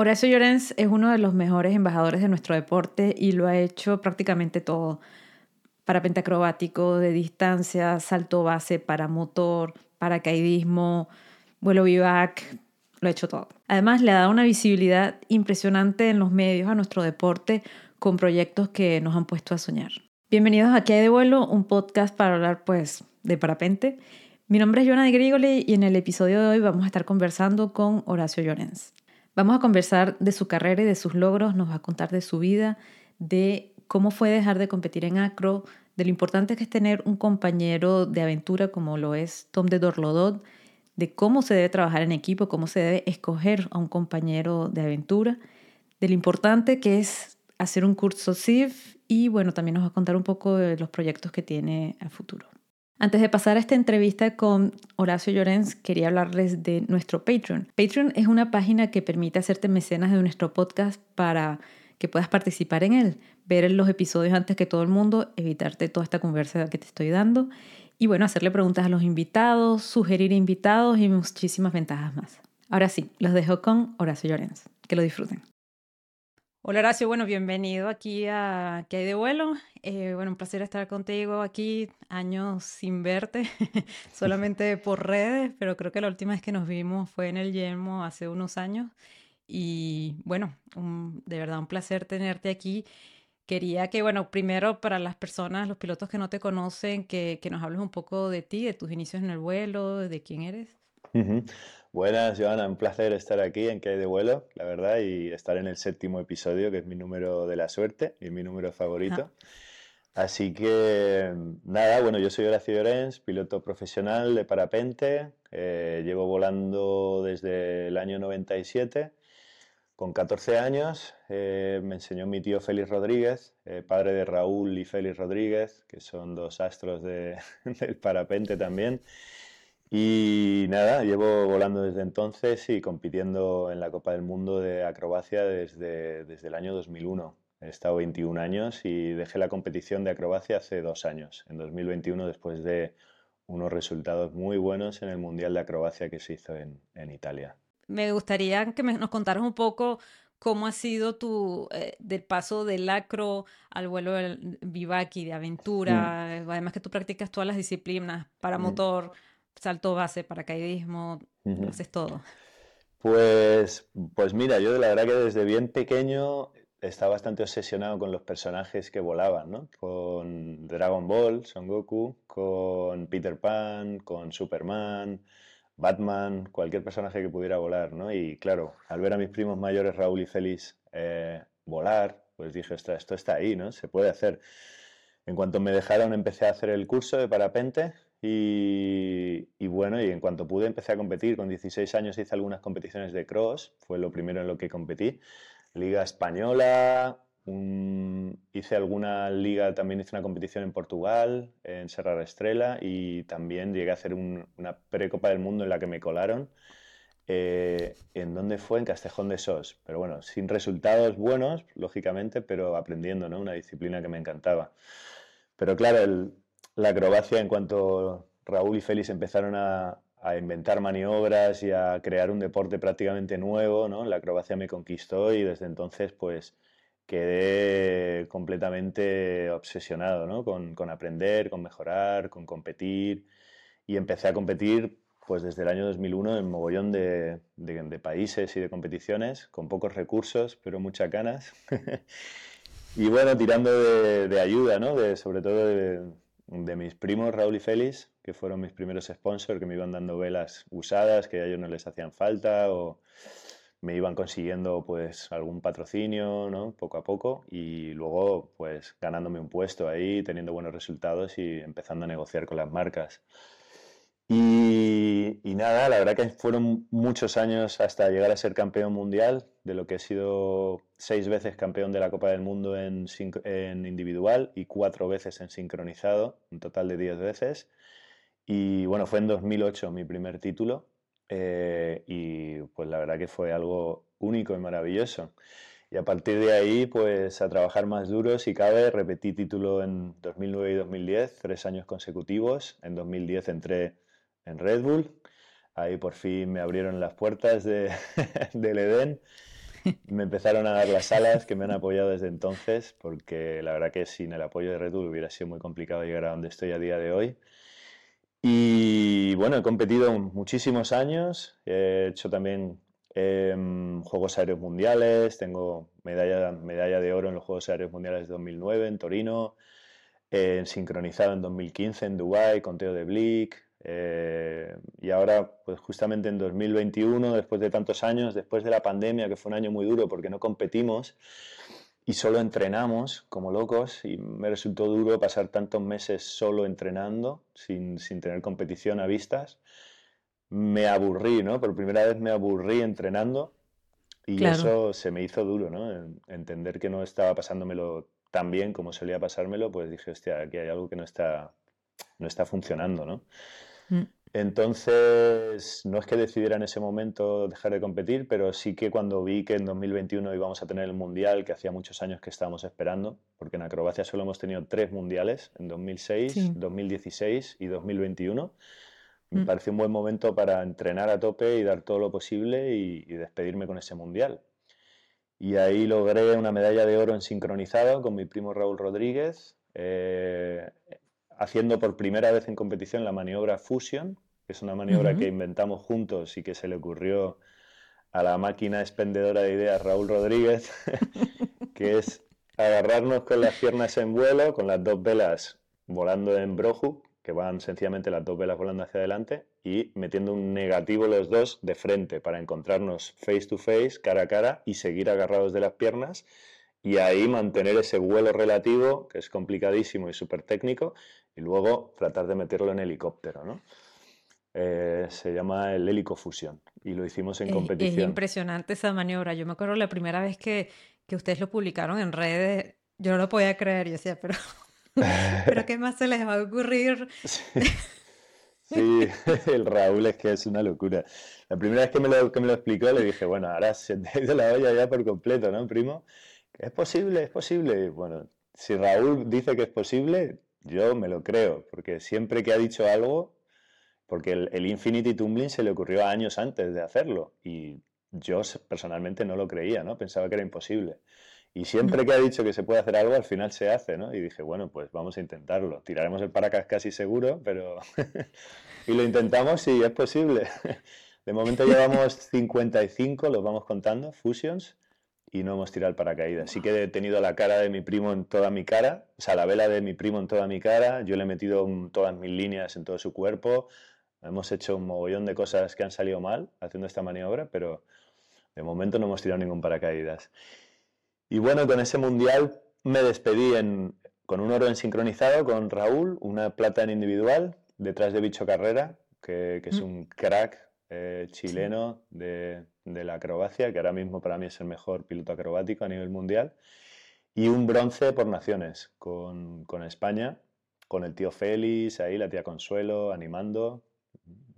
Horacio Llorens es uno de los mejores embajadores de nuestro deporte y lo ha hecho prácticamente todo. Parapente acrobático, de distancia, salto base, paramotor, paracaidismo, vuelo vivac, lo ha hecho todo. Además, le ha dado una visibilidad impresionante en los medios a nuestro deporte con proyectos que nos han puesto a soñar. Bienvenidos a Aquí hay de vuelo, un podcast para hablar pues de parapente. Mi nombre es Joana de Grigoli y en el episodio de hoy vamos a estar conversando con Horacio Llorens. Vamos a conversar de su carrera y de sus logros, nos va a contar de su vida, de cómo fue dejar de competir en acro, de lo importante que es tener un compañero de aventura como lo es Tom de Dorlodot, de cómo se debe trabajar en equipo, cómo se debe escoger a un compañero de aventura, de lo importante que es hacer un curso CIF y bueno, también nos va a contar un poco de los proyectos que tiene a futuro. Antes de pasar a esta entrevista con Horacio Llorens, quería hablarles de nuestro Patreon. Patreon es una página que permite hacerte mecenas de nuestro podcast para que puedas participar en él, ver los episodios antes que todo el mundo, evitarte toda esta conversa que te estoy dando y bueno, hacerle preguntas a los invitados, sugerir invitados y muchísimas ventajas más. Ahora sí, los dejo con Horacio Llorens. Que lo disfruten. Hola Horacio, bueno, bienvenido aquí a ¿Qué hay de vuelo? Eh, bueno, un placer estar contigo aquí, años sin verte, solamente por redes, pero creo que la última vez que nos vimos fue en el Yermo hace unos años. Y bueno, de verdad un placer tenerte aquí. Quería que, bueno, primero para las personas, los pilotos que no te conocen, que, que nos hables un poco de ti, de tus inicios en el vuelo, de quién eres. Buenas, Joana, un placer estar aquí en Que hay de vuelo, la verdad, y estar en el séptimo episodio, que es mi número de la suerte y mi número favorito. Así que, nada, bueno, yo soy Horacio Llorens, piloto profesional de parapente, eh, llevo volando desde el año 97. Con 14 años eh, me enseñó mi tío Félix Rodríguez, eh, padre de Raúl y Félix Rodríguez, que son dos astros de, del parapente también. Y nada, llevo volando desde entonces y compitiendo en la Copa del Mundo de acrobacia desde, desde el año 2001. He estado 21 años y dejé la competición de acrobacia hace dos años, en 2021, después de unos resultados muy buenos en el Mundial de Acrobacia que se hizo en, en Italia. Me gustaría que nos contaras un poco cómo ha sido tu eh, del paso del acro al vuelo del bivaki de aventura, mm. además que tú practicas todas las disciplinas, para motor. Mm salto base, paracaidismo, uh haces todo. Pues, pues mira, yo la verdad que desde bien pequeño estaba bastante obsesionado con los personajes que volaban, ¿no? Con Dragon Ball, Son Goku, con Peter Pan, con Superman, Batman, cualquier personaje que pudiera volar, ¿no? Y claro, al ver a mis primos mayores, Raúl y Félix, eh, volar, pues dije, ostras, esto está ahí, ¿no? Se puede hacer. En cuanto me dejaron, empecé a hacer el curso de parapente y, bueno, y en cuanto pude empecé a competir. Con 16 años hice algunas competiciones de cross, fue lo primero en lo que competí. Liga española, hice alguna liga, también hice una competición en Portugal, en Serra Estrella, y también llegué a hacer una precopa del mundo en la que me colaron. Eh, ¿En dónde fue? En Castejón de Sos. Pero bueno, sin resultados buenos, lógicamente, pero aprendiendo, ¿no? Una disciplina que me encantaba. Pero claro, el, la acrobacia en cuanto Raúl y Félix empezaron a, inventar maniobras y a crear un deporte prácticamente nuevo, ¿no? La acrobacia me conquistó y desde entonces pues quedé completamente obsesionado, ¿no? Con, aprender, con mejorar, con competir y empecé a competir pues desde el año 2001 en mogollón de, países y de competiciones, con pocos recursos, pero muchas ganas. y bueno, tirando de, ayuda, ¿no? De, sobre todo de, de mis primos Raúl y Félix, que fueron mis primeros sponsors, que me iban dando velas usadas, que a ellos no les hacían falta, o me iban consiguiendo pues algún patrocinio, ¿no? Poco a poco, y luego pues ganándome un puesto ahí, teniendo buenos resultados y empezando a negociar con las marcas. Y, nada, la verdad que fueron muchos años hasta llegar a ser campeón mundial, de lo que he sido seis veces campeón de la Copa del Mundo en, individual y cuatro veces en sincronizado, un total de diez veces. Y bueno, fue en 2008 mi primer título eh, y pues la verdad que fue algo único y maravilloso. Y a partir de ahí, pues a trabajar más duro si cabe, repetí título en 2009 y 2010, tres años consecutivos. En 2010 entré en Red Bull. Ahí por fin me abrieron las puertas de, del Edén. me empezaron a dar las alas que me han apoyado desde entonces, porque la verdad que sin el apoyo de Red Bull hubiera sido muy complicado llegar a donde estoy a día de hoy. Y bueno, he competido muchísimos años, he hecho también em, Juegos Aéreos Mundiales, tengo medalla, de oro en los Juegos Aéreos Mundiales de 2009 en Torino, eh, sincronizado en 2015 en Dubái con Teo de Blick, eh, y ahora, pues justamente en 2021, después de tantos años, después de la pandemia, que fue un año muy duro porque no competimos y solo entrenamos como locos, y me resultó duro pasar tantos meses solo entrenando, sin, sin tener competición a vistas, me aburrí, ¿no? Por primera vez me aburrí entrenando y eso se me hizo duro, ¿no? Entender que no estaba pasándomelo tan bien como solía pasármelo, pues dije, hostia, aquí hay algo que no está, no está funcionando, ¿no? Mm. Entonces, no es que decidiera en ese momento dejar de competir, pero sí que cuando vi que en 2021 íbamos a tener el Mundial, que hacía muchos años que estábamos esperando, porque en acrobacia solo hemos tenido tres Mundiales, en 2006, 2016 y 2021, me mm. pareció un buen momento para entrenar a tope y dar todo lo posible y, despedirme con ese Mundial. Y ahí logré una medalla de oro en sincronizado con mi primo Raúl Rodríguez. Eh, haciendo por primera vez en competición la maniobra Fusion, que es una maniobra que inventamos juntos y que se le ocurrió a la máquina expendedora de ideas Raúl Rodríguez, que es agarrarnos con las piernas en vuelo, con las dos velas volando en broju, que van sencillamente las dos velas volando hacia adelante, y metiendo un negativo los dos de frente para encontrarnos face to face, cara a cara, y seguir agarrados de las piernas y ahí mantener ese vuelo relativo, que es complicadísimo y súper técnico, y luego tratar de meterlo en helicóptero, ¿no? Eh, se llama el helicofusión y lo hicimos en competición. Es impresionante esa maniobra. Yo me acuerdo la primera vez que, que ustedes lo publicaron en redes, yo no lo podía creer. Yo decía, pero, pero ¿qué más se les va a ocurrir? Sí. el Raúl es que es una locura. La primera vez que me lo, que me lo explicó le dije, bueno, ahora se te ha ido la olla ya por completo, ¿no, primo? ¿Es posible? ¿Es posible? Bueno, si Raúl dice que es posible, yo me lo creo, porque siempre que ha dicho algo, porque el, Infinity Tumbling se le ocurrió años antes de hacerlo y yo personalmente no lo creía, ¿no? Pensaba que era imposible. Y siempre que ha dicho que se puede hacer algo, al final se hace, ¿no? Y dije, bueno, pues vamos a intentarlo. Tiraremos el paracas casi seguro, pero... y lo intentamos y es posible. De momento llevamos 55, los vamos contando, fusions, y no hemos tirado el paracaídas. Sí que he tenido la cara de mi primo en toda mi cara, o sea, la vela de mi primo en toda mi cara, yo le he metido todas mis líneas en todo su cuerpo, hemos hecho un mogollón de cosas que han salido mal haciendo esta maniobra, pero de momento no hemos tirado ningún paracaídas. Y bueno, con ese mundial me despedí con un oro en sincronizado con Raúl, una plata en individual, detrás de Bicho Carrera, que, es mm. un crack eh, chileno de, la acrobacia, que ahora mismo para mí es el mejor piloto acrobático a nivel mundial, y un bronce por naciones con, España, con el tío Félix, ahí la tía Consuelo animando,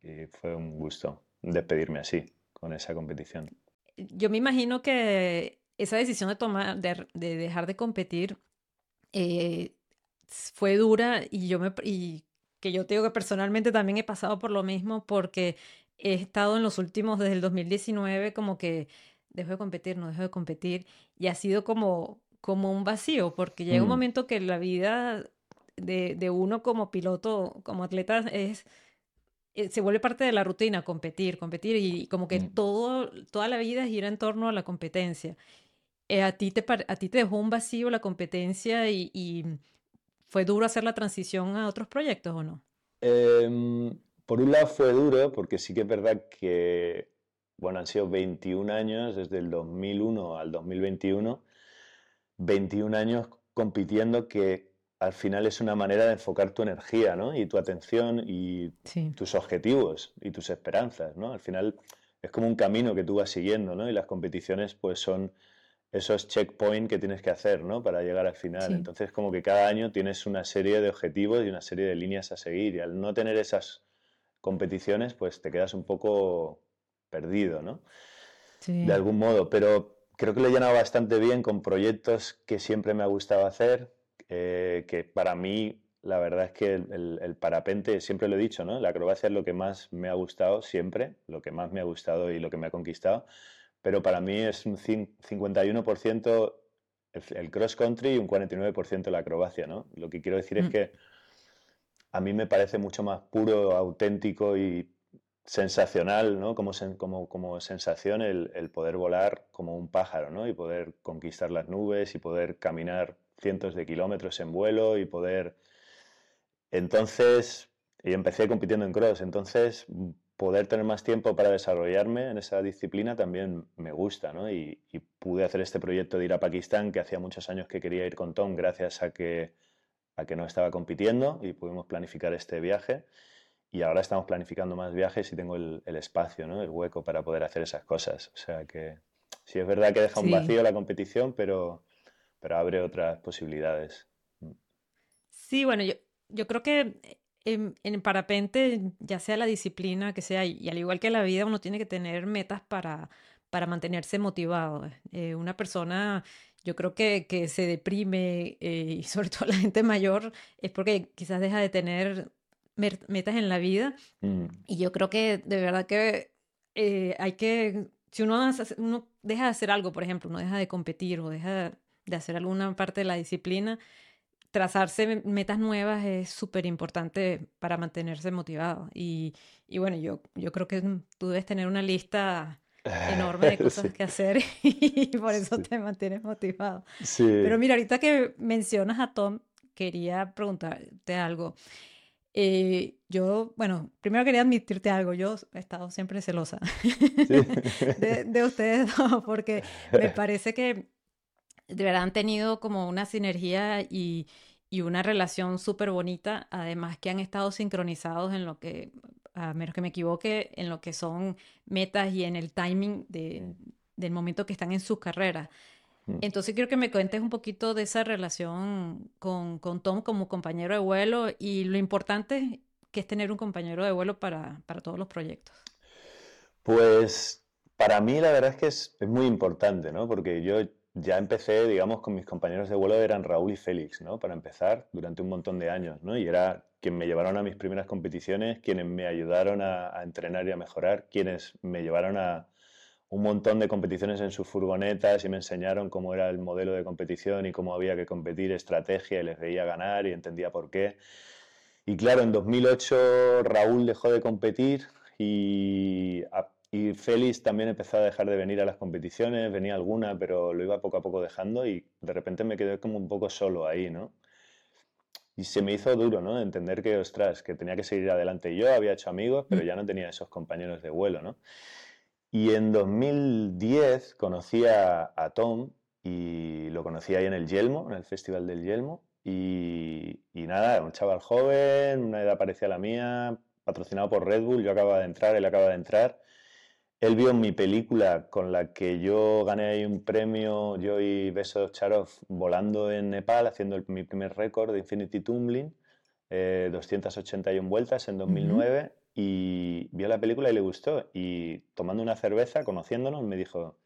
y fue un gusto despedirme así, con esa competición. Yo me imagino que esa decisión de tomar, de, dejar de competir, eh, fue dura y yo me y que yo te digo que personalmente también he pasado por lo mismo porque he estado en los últimos, desde el 2019, como que dejo de competir, no dejo de competir, y ha sido como, como un vacío, porque llega un mm. momento que la vida de, de, uno como piloto, como atleta, es eh, se vuelve parte de la rutina, competir, competir, y como que mm. todo, toda la vida gira en torno a la competencia. Eh, a, ti te, ¿A ti te dejó un vacío la competencia y, y, fue duro hacer la transición a otros proyectos o no? Eh, por un lado fue duro, porque sí que es verdad que, bueno, han sido 21 años, desde el 2001 al 2021, 21 años compitiendo que al final es una manera de enfocar tu energía, ¿no? Y tu atención y tus objetivos y tus esperanzas, ¿no? Al final es como un camino que tú vas siguiendo, ¿no? Y las competiciones pues son esos checkpoints que tienes que hacer, ¿no? Para llegar al final. Entonces como que cada año tienes una serie de objetivos y una serie de líneas a seguir y al no tener esas competiciones, pues te quedas un poco perdido, ¿no? De algún modo, pero creo que lo he llenado bastante bien con proyectos que siempre me ha gustado hacer, eh, que para mí la verdad es que el, parapente, siempre lo he dicho, ¿no? La acrobacia es lo que más me ha gustado siempre, lo que más me ha gustado y lo que me ha conquistado, pero para mí es un 51% el, cross country y un 49% la acrobacia, ¿no? Lo que quiero decir es mm. que a mí me parece mucho más puro, auténtico y sensacional, ¿no? Como, como, como sensación el, poder volar como un pájaro, ¿no? Y poder conquistar las nubes y poder caminar cientos de kilómetros en vuelo y poder... Entonces, y empecé compitiendo en cross, entonces poder tener más tiempo para desarrollarme en esa disciplina también me gusta, ¿no? Y, pude hacer este proyecto de ir a Pakistán, que hacía muchos años que quería ir con Tom, gracias a que, que no estaba compitiendo y pudimos planificar este viaje. Y ahora estamos planificando más viajes y tengo el, espacio, ¿no? El hueco para poder hacer esas cosas. O sea que sí es verdad que deja un vacío la competición, pero, pero abre otras posibilidades. Sí, bueno, yo, yo creo que en, en, parapente, ya sea la disciplina que sea, y, al igual que la vida, uno tiene que tener metas para, para mantenerse motivado. Eh, una persona, yo creo que, que se deprime, eh, y sobre todo la gente mayor, es porque quizás deja de tener metas en la vida. Mm. Y yo creo que de verdad que eh, hay que, si uno, uno deja de hacer algo, por ejemplo, uno deja de competir o deja de hacer alguna parte de la disciplina, trazarse metas nuevas es súper importante para mantenerse motivado. Y, y, bueno, yo, yo creo que tú debes tener una lista enorme de cosas que hacer y por eso te mantienes motivado. Sí. Pero mira, ahorita que mencionas a Tom, quería preguntarte algo. Eh, yo, bueno, primero quería admitirte algo, yo he estado siempre celosa de, de, ustedes dos, porque me parece que de verdad han tenido como una sinergia y, y una relación súper bonita, además que han estado sincronizados en lo que, a menos que me equivoque, en lo que son metas y en el timing de, del momento que están en sus carreras. Mm. Entonces quiero que me cuentes un poquito de esa relación con, con, Tom como compañero de vuelo y lo importante que es tener un compañero de vuelo para, para todos los proyectos. Pues para mí la verdad es que es, es muy importante, ¿no? Porque yo ya empecé, digamos, con mis compañeros de vuelo, eran Raúl y Félix, ¿no? Para empezar, durante un montón de años, ¿no? Y era quien me llevaron a mis primeras competiciones, quienes me ayudaron a, entrenar y a mejorar, quienes me llevaron a un montón de competiciones en sus furgonetas y me enseñaron cómo era el modelo de competición y cómo había que competir, estrategia, y les veía ganar y entendía por qué. Y claro, en 2008 Raúl dejó de competir y y Félix también empezó a dejar de venir a las competiciones, venía alguna, pero lo iba poco a poco dejando y de repente me quedé como un poco solo ahí, ¿no? Y se me hizo duro, ¿no? Entender que, ostras, que tenía que seguir adelante. Yo había hecho amigos, pero mm. ya no tenía esos compañeros de vuelo, ¿no? Y en 2010 conocí a, Tom y lo conocí ahí en el Yelmo, en el Festival del Yelmo. Y, y nada, un chaval joven, una edad parecida a la mía, patrocinado por Red Bull, yo acababa de entrar, él acaba de entrar él vio mi película con la que yo gané ahí un premio, yo y Beso Charov, volando en Nepal, haciendo mi primer récord de Infinity Tumbling, 281 eh, vueltas en 2009, y vio la película y le gustó. Y tomando una cerveza, conociéndonos, me dijo,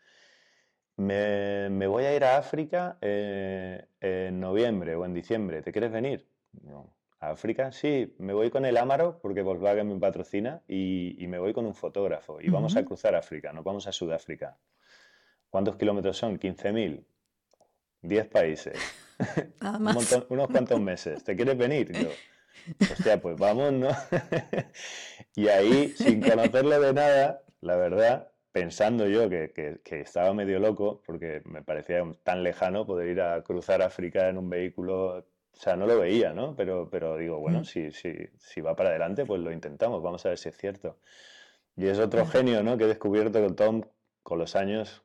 me, voy a ir a África eh, en noviembre o en diciembre, ¿te quieres venir? No. África? Sí, me voy con el Amaro porque Volkswagen me patrocina y, me voy con un fotógrafo y vamos a cruzar África, nos vamos a Sudáfrica. ¿Cuántos kilómetros son? 15.000. 10 países. unos cuantos meses. ¿Te quieres venir? Yo, hostia, pues vamos, ¿no? y ahí, sin conocerlo de nada, la verdad, pensando yo que, que, estaba medio loco, porque me parecía tan lejano poder ir a cruzar África en un vehículo o sea, no lo veía, ¿no? Pero, pero digo, bueno, mm. si, si, si va para adelante, pues lo intentamos, vamos a ver si es cierto. Y es otro genio, ¿no? Que he descubierto con Tom con los años.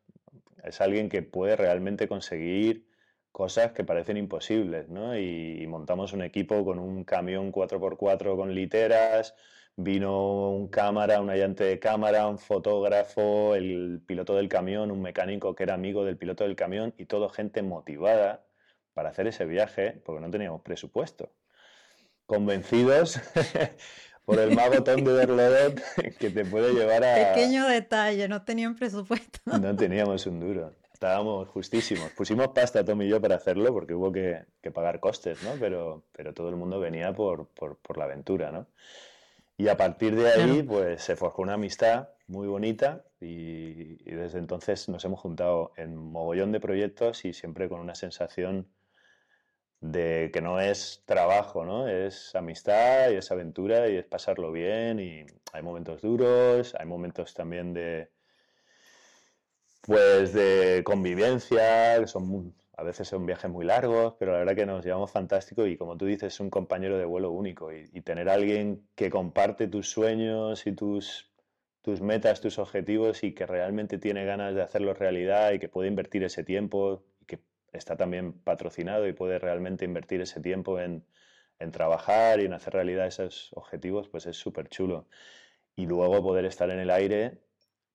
Es alguien que puede realmente conseguir cosas que parecen imposibles, ¿no? Y, montamos un equipo con un camión 4x4 con literas, vino un cámara, un ayante de cámara, un fotógrafo, el piloto del camión, un mecánico que era amigo del piloto del camión y todo gente motivada para hacer ese viaje porque no teníamos presupuesto. Convencidos por el mago Tom de Berlodot que te puede llevar a... Pequeño detalle, no tenían presupuesto. No teníamos un duro. Estábamos justísimos. Pusimos pasta Tom y yo para hacerlo porque hubo que, pagar costes, ¿no? Pero, pero todo el mundo venía por, por, por, la aventura, ¿no? Y a partir de ahí, pues se forjó una amistad muy bonita y, desde entonces nos hemos juntado en mogollón de proyectos y siempre con una sensación de que no es trabajo, ¿no? Es amistad y es aventura y es pasarlo bien y hay momentos duros, hay momentos también de pues de convivencia, que son a veces son viajes muy largos, pero la verdad que nos llevamos fantástico y como tú dices, es un compañero de vuelo único y, tener a alguien que comparte tus sueños y tus, tus metas, tus objetivos y que realmente tiene ganas de hacerlo realidad y que puede invertir ese tiempo está también patrocinado y puede realmente invertir ese tiempo en, trabajar y en hacer realidad esos objetivos, pues es súper chulo. Y luego poder estar en el aire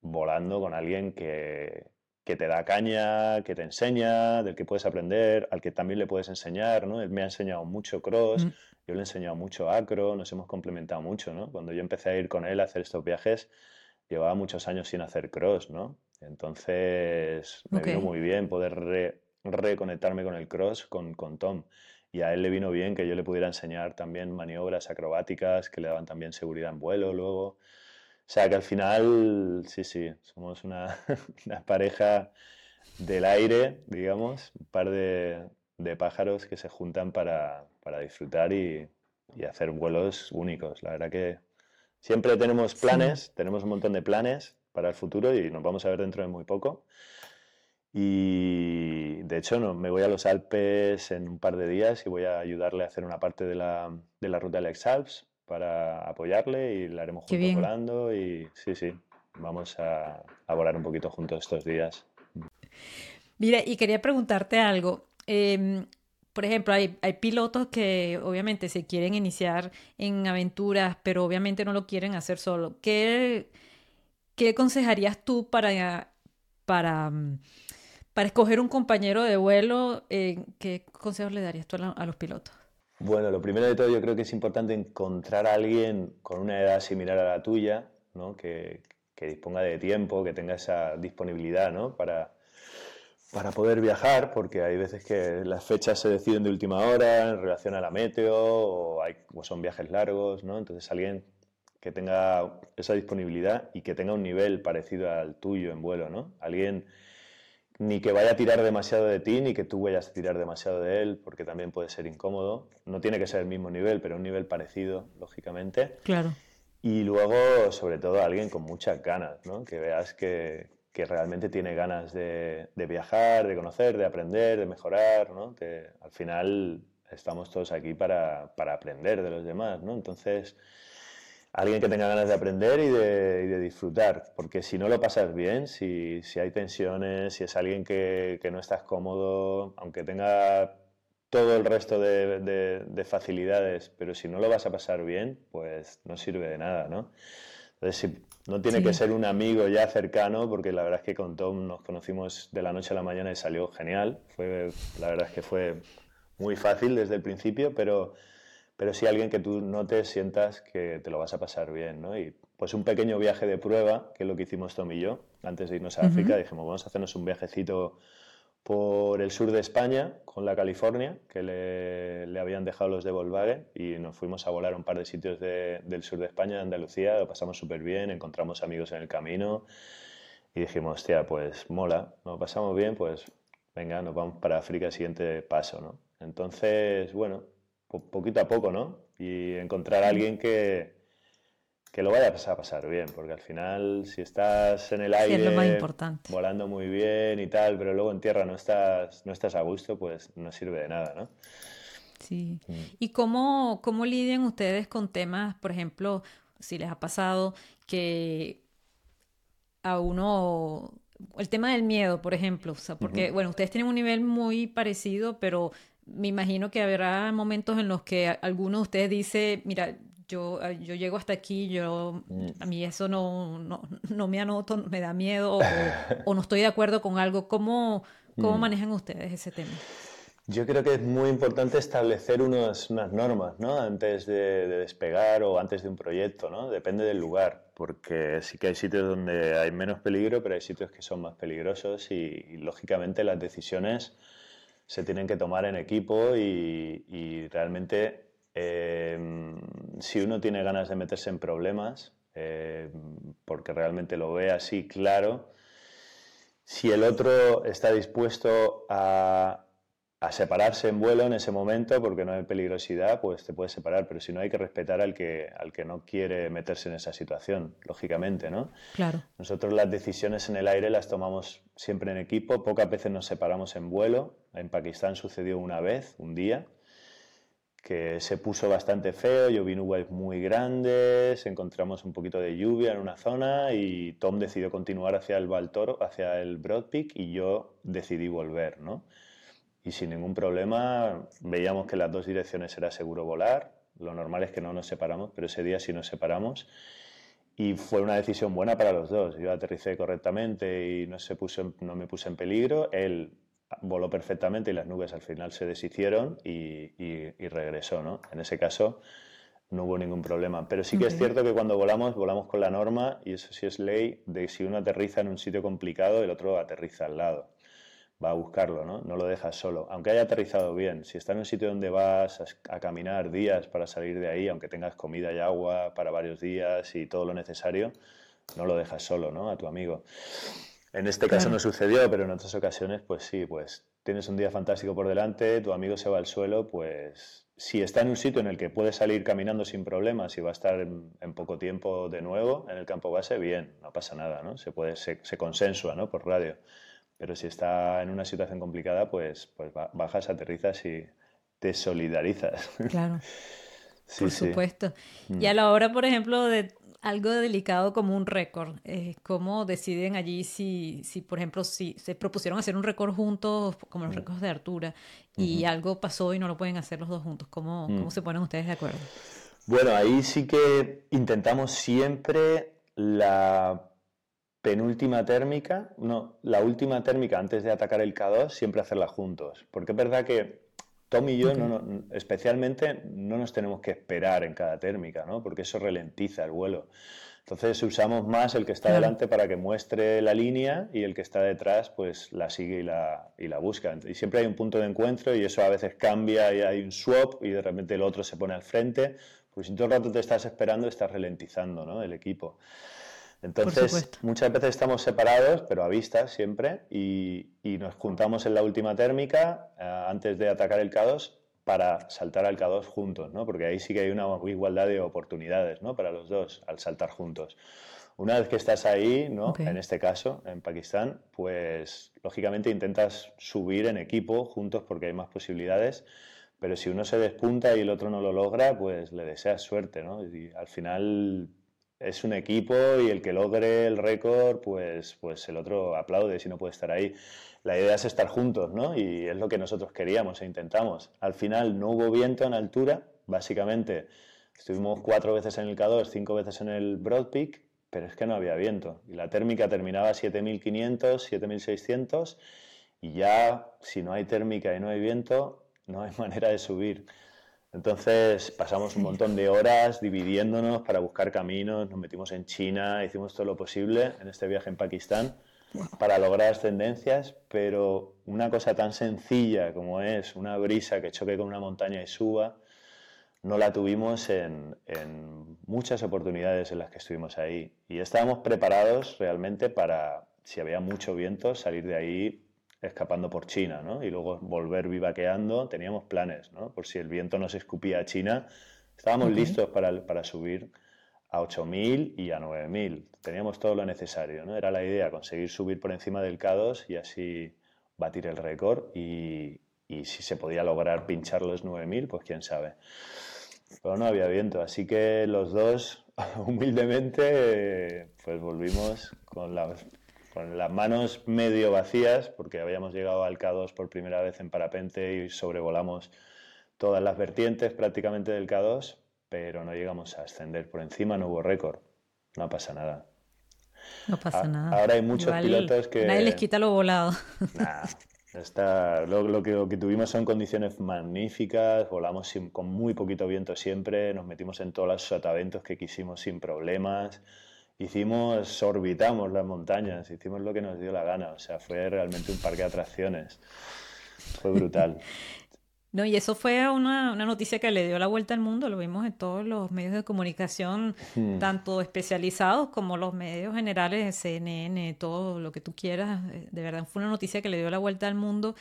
volando con alguien que, te da caña, que te enseña, del que puedes aprender, al que también le puedes enseñar, ¿no? Él me ha enseñado mucho cross, mm. yo le he enseñado mucho acro, nos hemos complementado mucho, ¿no? Cuando yo empecé a ir con él a hacer estos viajes, llevaba muchos años sin hacer cross, ¿no? Entonces me vino muy bien poder reconectarme con el cross, con, con Tom. Y a él le vino bien que yo le pudiera enseñar también maniobras acrobáticas que le daban también seguridad en vuelo luego. O sea que al final, sí, sí, somos una, pareja del aire, digamos, un par de, de pájaros que se juntan para, para disfrutar y, y, hacer vuelos únicos. La verdad que siempre tenemos planes, tenemos un montón de planes para el futuro y nos vamos a ver dentro de muy poco. Y de hecho no, me voy a los Alpes en un par de días y voy a ayudarle a hacer una parte de la, de la ruta Alex Alps para apoyarle y la haremos juntos volando y sí, sí, vamos a, a, volar un poquito juntos estos días. Mira, y quería preguntarte algo. Em, por ejemplo, hay, hay, pilotos que obviamente se quieren iniciar en aventuras, pero obviamente no lo quieren hacer solo. ¿Qué, qué aconsejarías tú para, para mm, para escoger un compañero de vuelo, eh, ¿qué consejos le darías tú a, los pilotos? Bueno, lo primero de todo yo creo que es importante encontrar a alguien con una edad similar a la tuya, ¿no? que, que disponga de tiempo, que tenga esa disponibilidad ¿no? para, para poder viajar, porque hay veces que las fechas se deciden de última hora en relación a la meteo o, hay, o son viajes largos, ¿no? entonces alguien que tenga esa disponibilidad y que tenga un nivel parecido al tuyo en vuelo, ¿no? Alguien ni que vaya a tirar demasiado de ti, ni que tú vayas a tirar demasiado de él, porque también puede ser incómodo. No tiene que ser el mismo nivel, pero un nivel parecido, lógicamente. Claro. Y luego, sobre todo, alguien con muchas ganas, ¿no? Que veas que, que realmente tiene ganas de, de, viajar, de conocer, de aprender, de mejorar, ¿no? Que al final estamos todos aquí para, para aprender de los demás, ¿no? Entonces alguien que tenga ganas de aprender y de, disfrutar, porque si no lo pasas bien, si, hay tensiones, si es alguien que, no estás cómodo, aunque tenga todo el resto de, facilidades, pero si no lo vas a pasar bien, pues no sirve de nada, ¿no? Entonces, no tiene que ser un amigo ya cercano, porque la verdad es que con Tom nos conocimos de la noche a la mañana y salió genial. Fue, la verdad es que fue muy fácil desde el principio, pero pero sí alguien que tú no te sientas que te lo vas a pasar bien, ¿no? Y pues un pequeño viaje de prueba, que es lo que hicimos Tom y yo, antes de irnos a África, dijimos, vamos a hacernos un viajecito por el sur de España, con la California, que le, le, habían dejado los de Volkswagen, y nos fuimos a volar un par de sitios del sur de España, de Andalucía, lo pasamos súper bien, encontramos amigos en el camino, y dijimos, hostia, pues mola, nos pasamos bien, pues venga, nos vamos para África, siguiente paso, ¿no? Entonces, bueno, poquito a poco, ¿no? Y encontrar a alguien que, que lo vaya a pasar bien, porque al final si estás en el aire volando muy bien y tal, pero luego en tierra no estás, no estás a gusto, pues no sirve de nada, ¿no? Sí. Mm. ¿Y cómo, cómo lidian ustedes con temas, por ejemplo, si les ha pasado que a uno el tema del miedo, por ejemplo, o sea, porque, bueno, ustedes tienen un nivel muy parecido, pero me imagino que habrá momentos en los que alguno de ustedes dice, mira, yo, ah, yo llego hasta aquí, yo, mm. a mí eso no, no, no me anoto, me da miedo o, no estoy de acuerdo con algo. ¿Cómo, cómo mm. manejan ustedes ese tema? Yo creo que es muy importante establecer unas, unas normas, ¿no? Antes de, despegar o antes de un proyecto, ¿no? Depende del lugar, porque sí que hay sitios donde hay menos peligro, pero hay sitios que son más peligrosos y lógicamente las decisiones se tienen que tomar en equipo y, realmente eh, si uno tiene ganas de meterse en problemas, eh, porque realmente lo ve así claro. Si el otro está dispuesto a, a separarse en vuelo en ese momento porque no hay peligrosidad, pues te puedes separar, pero si no hay que respetar al que, al que no quiere meterse en esa situación, lógicamente, ¿no? Claro. Nosotros las decisiones en el aire las tomamos siempre en equipo, pocas veces nos separamos en vuelo. En Pakistán sucedió una vez, un día, que se puso bastante feo, yo vi nubes muy grandes, encontramos un poquito de lluvia en una zona y Tom decidió continuar hacia el Baltoro, hacia el Broad Peak y yo decidí volver, ¿no? Y sin ningún problema veíamos que las dos direcciones era seguro volar. Lo normal es que no nos separamos, pero ese día sí nos separamos y fue una decisión buena para los dos. Yo aterricé correctamente y no, se puso, no me puse en peligro. Él voló perfectamente y las nubes al final se deshicieron y, regresó. ¿no? En ese caso no hubo ningún problema. Pero sí que es cierto que cuando volamos, volamos con la norma y eso sí es ley de si uno aterriza en un sitio complicado, el otro aterriza al lado va a buscarlo, ¿no? No lo dejas solo. Aunque haya aterrizado bien, si está en un sitio donde vas a, caminar días para salir de ahí, aunque tengas comida y agua para varios días y todo lo necesario, no lo dejas solo, ¿no? A tu amigo. En este caso no sucedió, pero en otras ocasiones, pues sí, pues tienes un día fantástico por delante, tu amigo se va al suelo, pues si está en un sitio en el que puede salir caminando sin problemas y va a estar en, poco tiempo de nuevo en el campo base, bien, no pasa nada, ¿no? Se puede, se, se consensua, ¿no? Por radio. Pero si está en una situación complicada, pues, pues bajas, aterrizas y te solidarizas. Claro. por supuesto. Mm. Y a la hora, por ejemplo, de algo delicado como un récord, eh, ¿cómo deciden allí si, si, por ejemplo, si se propusieron hacer un récord juntos, como los mm. récords de Artura, y algo pasó y no lo pueden hacer los dos juntos? ¿Cómo, ¿Cómo mm. se ponen ustedes de acuerdo? Bueno, ahí sí que intentamos siempre la penúltima térmica, no, la última térmica antes de atacar el K2, siempre hacerla juntos. Porque es verdad que Tom y yo, especialmente, no nos tenemos que esperar en cada térmica, ¿no? porque eso ralentiza el vuelo. Entonces usamos más el que está delante para que muestre la línea y el que está detrás pues la sigue y la, y la busca. Y siempre hay un punto de encuentro y eso a veces cambia y hay un swap y de repente el otro se pone al frente. Pues si todo el rato te estás esperando, estás ralentizando ¿no? el equipo. Entonces, muchas veces estamos separados, pero a vista siempre, y, nos juntamos en la última térmica eh, antes de atacar el K2 para saltar al K2 juntos, ¿no? porque ahí sí que hay una igualdad de oportunidades ¿no? para los dos al saltar juntos. Una vez que estás ahí, ¿no? en este caso, en Pakistán, pues lógicamente intentas subir en equipo juntos porque hay más posibilidades, pero si uno se despunta y el otro no lo logra, pues le deseas suerte. ¿no? Y al final es un equipo y el que logre el récord, pues, pues el otro aplaude si no puede estar ahí. La idea es estar juntos, ¿no? Y es lo que nosotros queríamos e intentamos. Al final no hubo viento en altura, básicamente estuvimos cuatro veces en el K2, cinco veces en el Broad Peak, pero es que no había viento. Y la térmica terminaba a 7500, 7600 y ya si no hay térmica y no hay viento, no hay manera de subir. Entonces pasamos un montón de horas dividiéndonos para buscar caminos, nos metimos en China, hicimos todo lo posible en este viaje en Pakistán para lograr ascendencias, pero una cosa tan sencilla como es una brisa que choque con una montaña y suba, no la tuvimos en, en muchas oportunidades en las que estuvimos ahí. Y estábamos preparados realmente para, si había mucho viento, salir de ahí escapando por China, ¿no? Y luego volver vivaqueando, teníamos planes, ¿no? Por si el viento nos escupía a China, estábamos listos para, para subir a 8.000 y a 9.000. Teníamos todo lo necesario, ¿no? Era la idea, conseguir subir por encima del K2 y así batir el récord y, y si se podía lograr pinchar los 9.000, pues quién sabe. Pero no había viento, así que los dos, humildemente, pues volvimos con la con las manos medio vacías, porque habíamos llegado al K2 por primera vez en parapente y sobrevolamos todas las vertientes prácticamente del K2, pero no llegamos a ascender por encima, no hubo récord, no pasa nada. No pasa nada. Ahora hay muchos pilotos que... Nadie les quita lo volado. está, lo, que, lo, que, tuvimos son condiciones magníficas, volamos con muy poquito viento siempre, nos metimos en todos los sotaventos que quisimos sin problemas hicimos, orbitamos las montañas, hicimos lo que nos dio la gana, o sea, fue realmente un parque de atracciones, fue brutal. No, y eso fue una, noticia que le dio la vuelta al mundo, lo vimos en todos los medios de comunicación, hmm. tanto especializados como los medios generales, CNN, todo lo que tú quieras. Eh, de verdad, fue una noticia que le dio la vuelta al mundo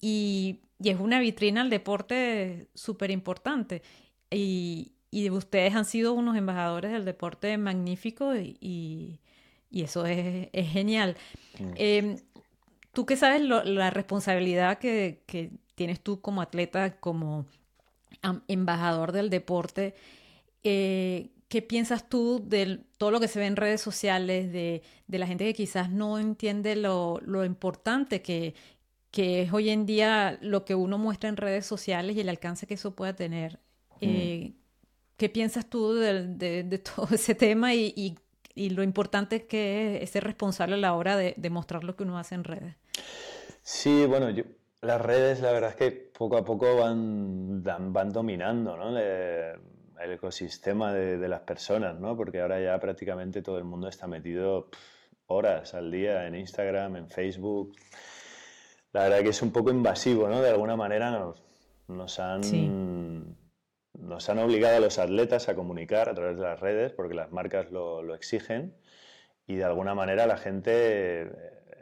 y, es una vitrina al deporte súper importante. Y, ustedes han sido unos embajadores del deporte magníficos y, eso es, genial. Hmm. Em, tú que sabes la responsabilidad que, que tienes tú como atleta, como embajador del deporte, eh, ¿qué piensas tú de todo lo que se ve en redes sociales, de, la gente que quizás no entiende lo, importante que, es hoy en día lo que uno muestra en redes sociales y el alcance que eso pueda tener? Eh, ¿Qué piensas tú de, todo ese tema y, lo importante que es ser responsable a la hora de, de mostrar lo que uno hace en redes? Sí, bueno, yo, las redes, la verdad es que poco a poco van, van dominando ¿no? el ecosistema de, las personas, ¿no? porque ahora ya prácticamente todo el mundo está metido horas al día en Instagram, en Facebook. La verdad que es un poco invasivo, ¿no? De alguna manera nos, nos han... Nos han obligado a los atletas a comunicar a través de las redes porque las marcas lo, lo exigen y de alguna manera la gente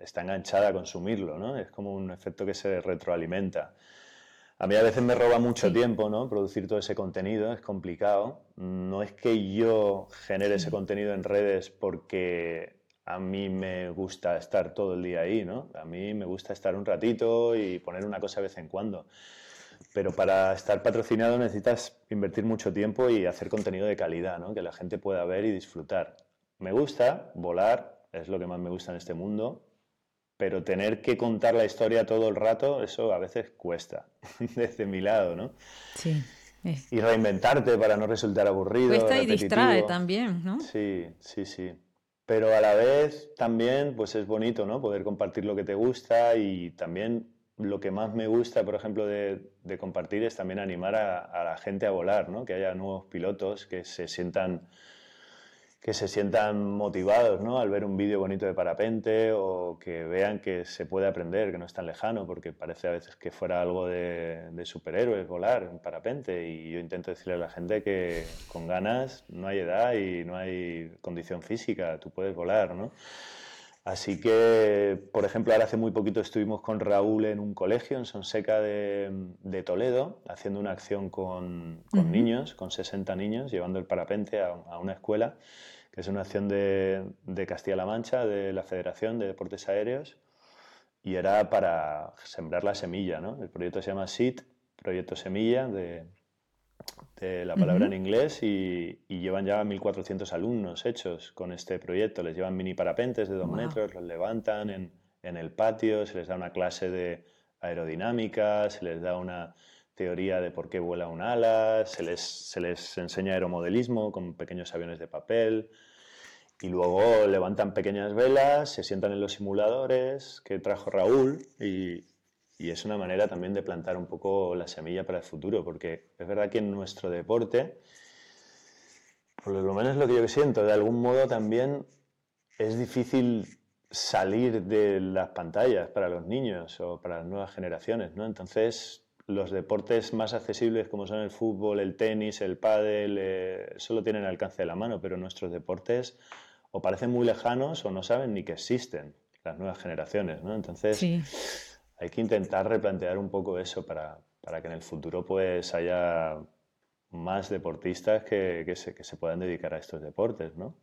está enganchada a consumirlo, ¿no? Es como un efecto que se retroalimenta. A mí a veces me roba mucho tiempo, ¿no? Producir todo ese contenido, es complicado. No es que yo genere ese contenido en redes porque a mí me gusta estar todo el día ahí, ¿no? A mí me gusta estar un ratito y poner una cosa de vez en cuando. Pero para estar patrocinado necesitas invertir mucho tiempo y hacer contenido de calidad, ¿no? Que la gente pueda ver y disfrutar. Me gusta volar, es lo que más me gusta en este mundo, pero tener que contar la historia todo el rato, eso a veces cuesta, desde mi lado, ¿no? Sí. Y reinventarte para no resultar aburrido. Cuesta y distrae también, ¿no? Sí, sí, sí. Pero a la vez también, pues es bonito, ¿no? Poder compartir lo que te gusta y también lo que más me gusta, por ejemplo, de, compartir es también animar a, a, la gente a volar, ¿no? Que haya nuevos pilotos que se sientan que se sientan motivados ¿no? al ver un vídeo bonito de parapente o que vean que se puede aprender, que no es tan lejano, porque parece a veces que fuera algo de, superhéroes volar en parapente. Y yo intento decirle a la gente que con ganas no hay edad y no hay condición física, tú puedes volar. ¿no? Así que, por ejemplo, ahora hace muy poquito estuvimos con Raúl en un colegio en Sonseca de, de Toledo, haciendo una acción con, con niños, con 60 niños, llevando el parapente a, a una escuela que es una acción de, Castilla-La Mancha, de la Federación de Deportes Aéreos, y era para sembrar la semilla. ¿no? El proyecto se llama SEED, Proyecto Semilla, de, la palabra en inglés, y, llevan ya 1.400 alumnos hechos con este proyecto. Les llevan mini parapentes de dos metros, los levantan en, en el patio, se les da una clase de aerodinámica, se les da una teoría de por qué vuela un ala, se les, se les enseña aeromodelismo con pequeños aviones de papel y luego levantan pequeñas velas, se sientan en los simuladores que trajo Raúl y, y es una manera también de plantar un poco la semilla para el futuro, porque es verdad que en nuestro deporte, por lo menos lo que yo siento, de algún modo también es difícil salir de las pantallas para los niños o para las nuevas generaciones, ¿no? Entonces los deportes más accesibles como son el fútbol, el tenis, el pádel, eh, solo tienen alcance de la mano, pero nuestros deportes o parecen muy lejanos o no saben ni que existen las nuevas generaciones, ¿no? Entonces hay que intentar replantear un poco eso para, para, que en el futuro pues haya más deportistas que, que, se, que, se, puedan dedicar a estos deportes, ¿no?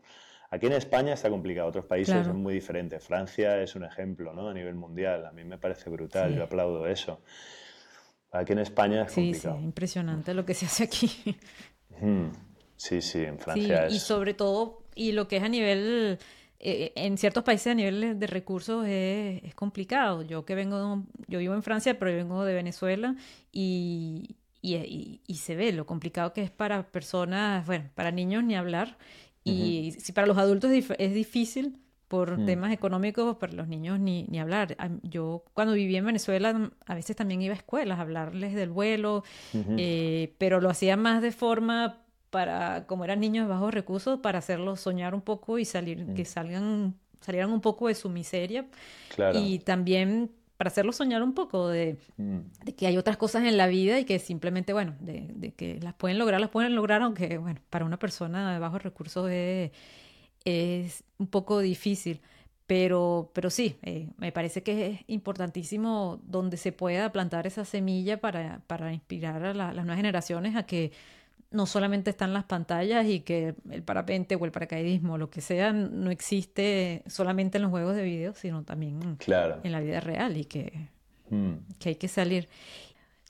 Aquí en España está complicado, otros países son muy diferentes. Francia es un ejemplo, ¿no? A nivel mundial, a mí me parece brutal, yo aplaudo eso. Aquí en España es sí, Sí, impresionante lo que se hace aquí. Sí, sí, en Francia sí, Y sobre todo, y lo que es a nivel, eh, en ciertos países a nivel de recursos es, es complicado. Yo que vengo, yo vivo en Francia, pero yo vengo de Venezuela y, y, y, se ve lo complicado que es para personas, bueno, para niños ni hablar. Y si para los adultos es difícil, por mm. temas económicos, para los niños ni, ni hablar. Yo cuando viví en Venezuela a veces también iba a escuelas a hablarles del vuelo, eh, pero lo hacía más de forma para, como eran niños de bajos recursos, para hacerlos soñar un poco y salir, mm. que salgan, salieran un poco de su miseria. Y también para hacerlo soñar un poco de, Mm. de que hay otras cosas en la vida y que simplemente, bueno, de, de que las pueden lograr, las pueden lograr, aunque, bueno, para una persona de bajos recursos es, es un poco difícil. Pero, pero sí, eh, me parece que es importantísimo donde se pueda plantar esa semilla para, para inspirar a la- las nuevas generaciones a que no solamente están las pantallas y que el parapente o el paracaidismo, lo que sea, no existe solamente en los juegos de video, sino también Claro. en la vida real y que, Mm. que hay que salir.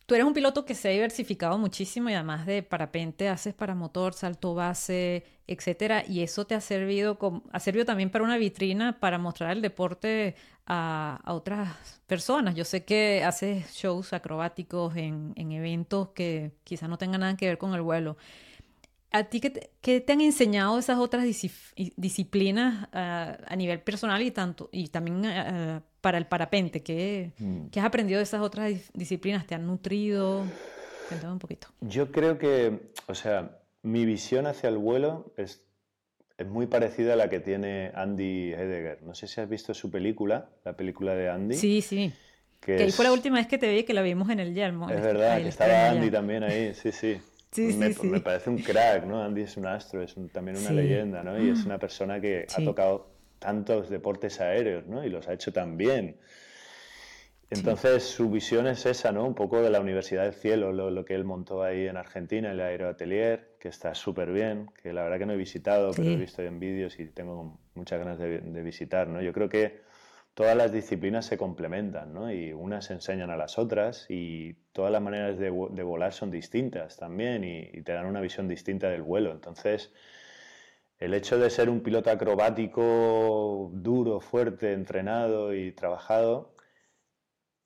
Tú eres un piloto que se ha diversificado muchísimo y además de parapente haces paramotor, salto base, etcétera, y eso te ha servido como, ha servido también para una vitrina para mostrar el deporte a, a otras personas. Yo sé que haces shows acrobáticos en, en eventos que quizás no tengan nada que ver con el vuelo. ¿A ti qué te, qué te han enseñado esas otras disciplinas ah, a nivel personal y tanto y también ah, para el parapente? ¿Qué, Mm. qué has aprendido de esas otras dis- disciplinas? ¿Te han nutrido? Cuéntame un poquito. Yo creo que, o sea, mi visión hacia el vuelo es, es muy parecida a la que tiene Andy Heidegger. No sé si has visto su película, la película de Andy. Sí, sí. que Que ahí fue la es- última vez que te vi que la vimos en el Yelmo. Es verdad, que estaba. Andy también ahí, sí, sí. Sí, me, sí, sí. me parece un crack, ¿no? Andy es un astro, es un- también una leyenda, ¿no? Y es una persona que ha tocado tantos deportes aéreos, ¿no? Y los ha hecho tan bien. Entonces su visión es esa, ¿no? Un poco de la Universidad del Cielo, lo, lo que él montó ahí en Argentina, el Aeroatelier, que está súper bien, que la verdad que no he visitado, pero he visto en vídeos y tengo muchas ganas de, de visitar, ¿no? Yo creo que todas las disciplinas se complementan, ¿no? Y unas enseñan a las otras y todas las maneras de, vo- de volar son distintas también y, y te dan una visión distinta del vuelo. Entonces, el hecho de ser un piloto acrobático duro, fuerte, entrenado y trabajado,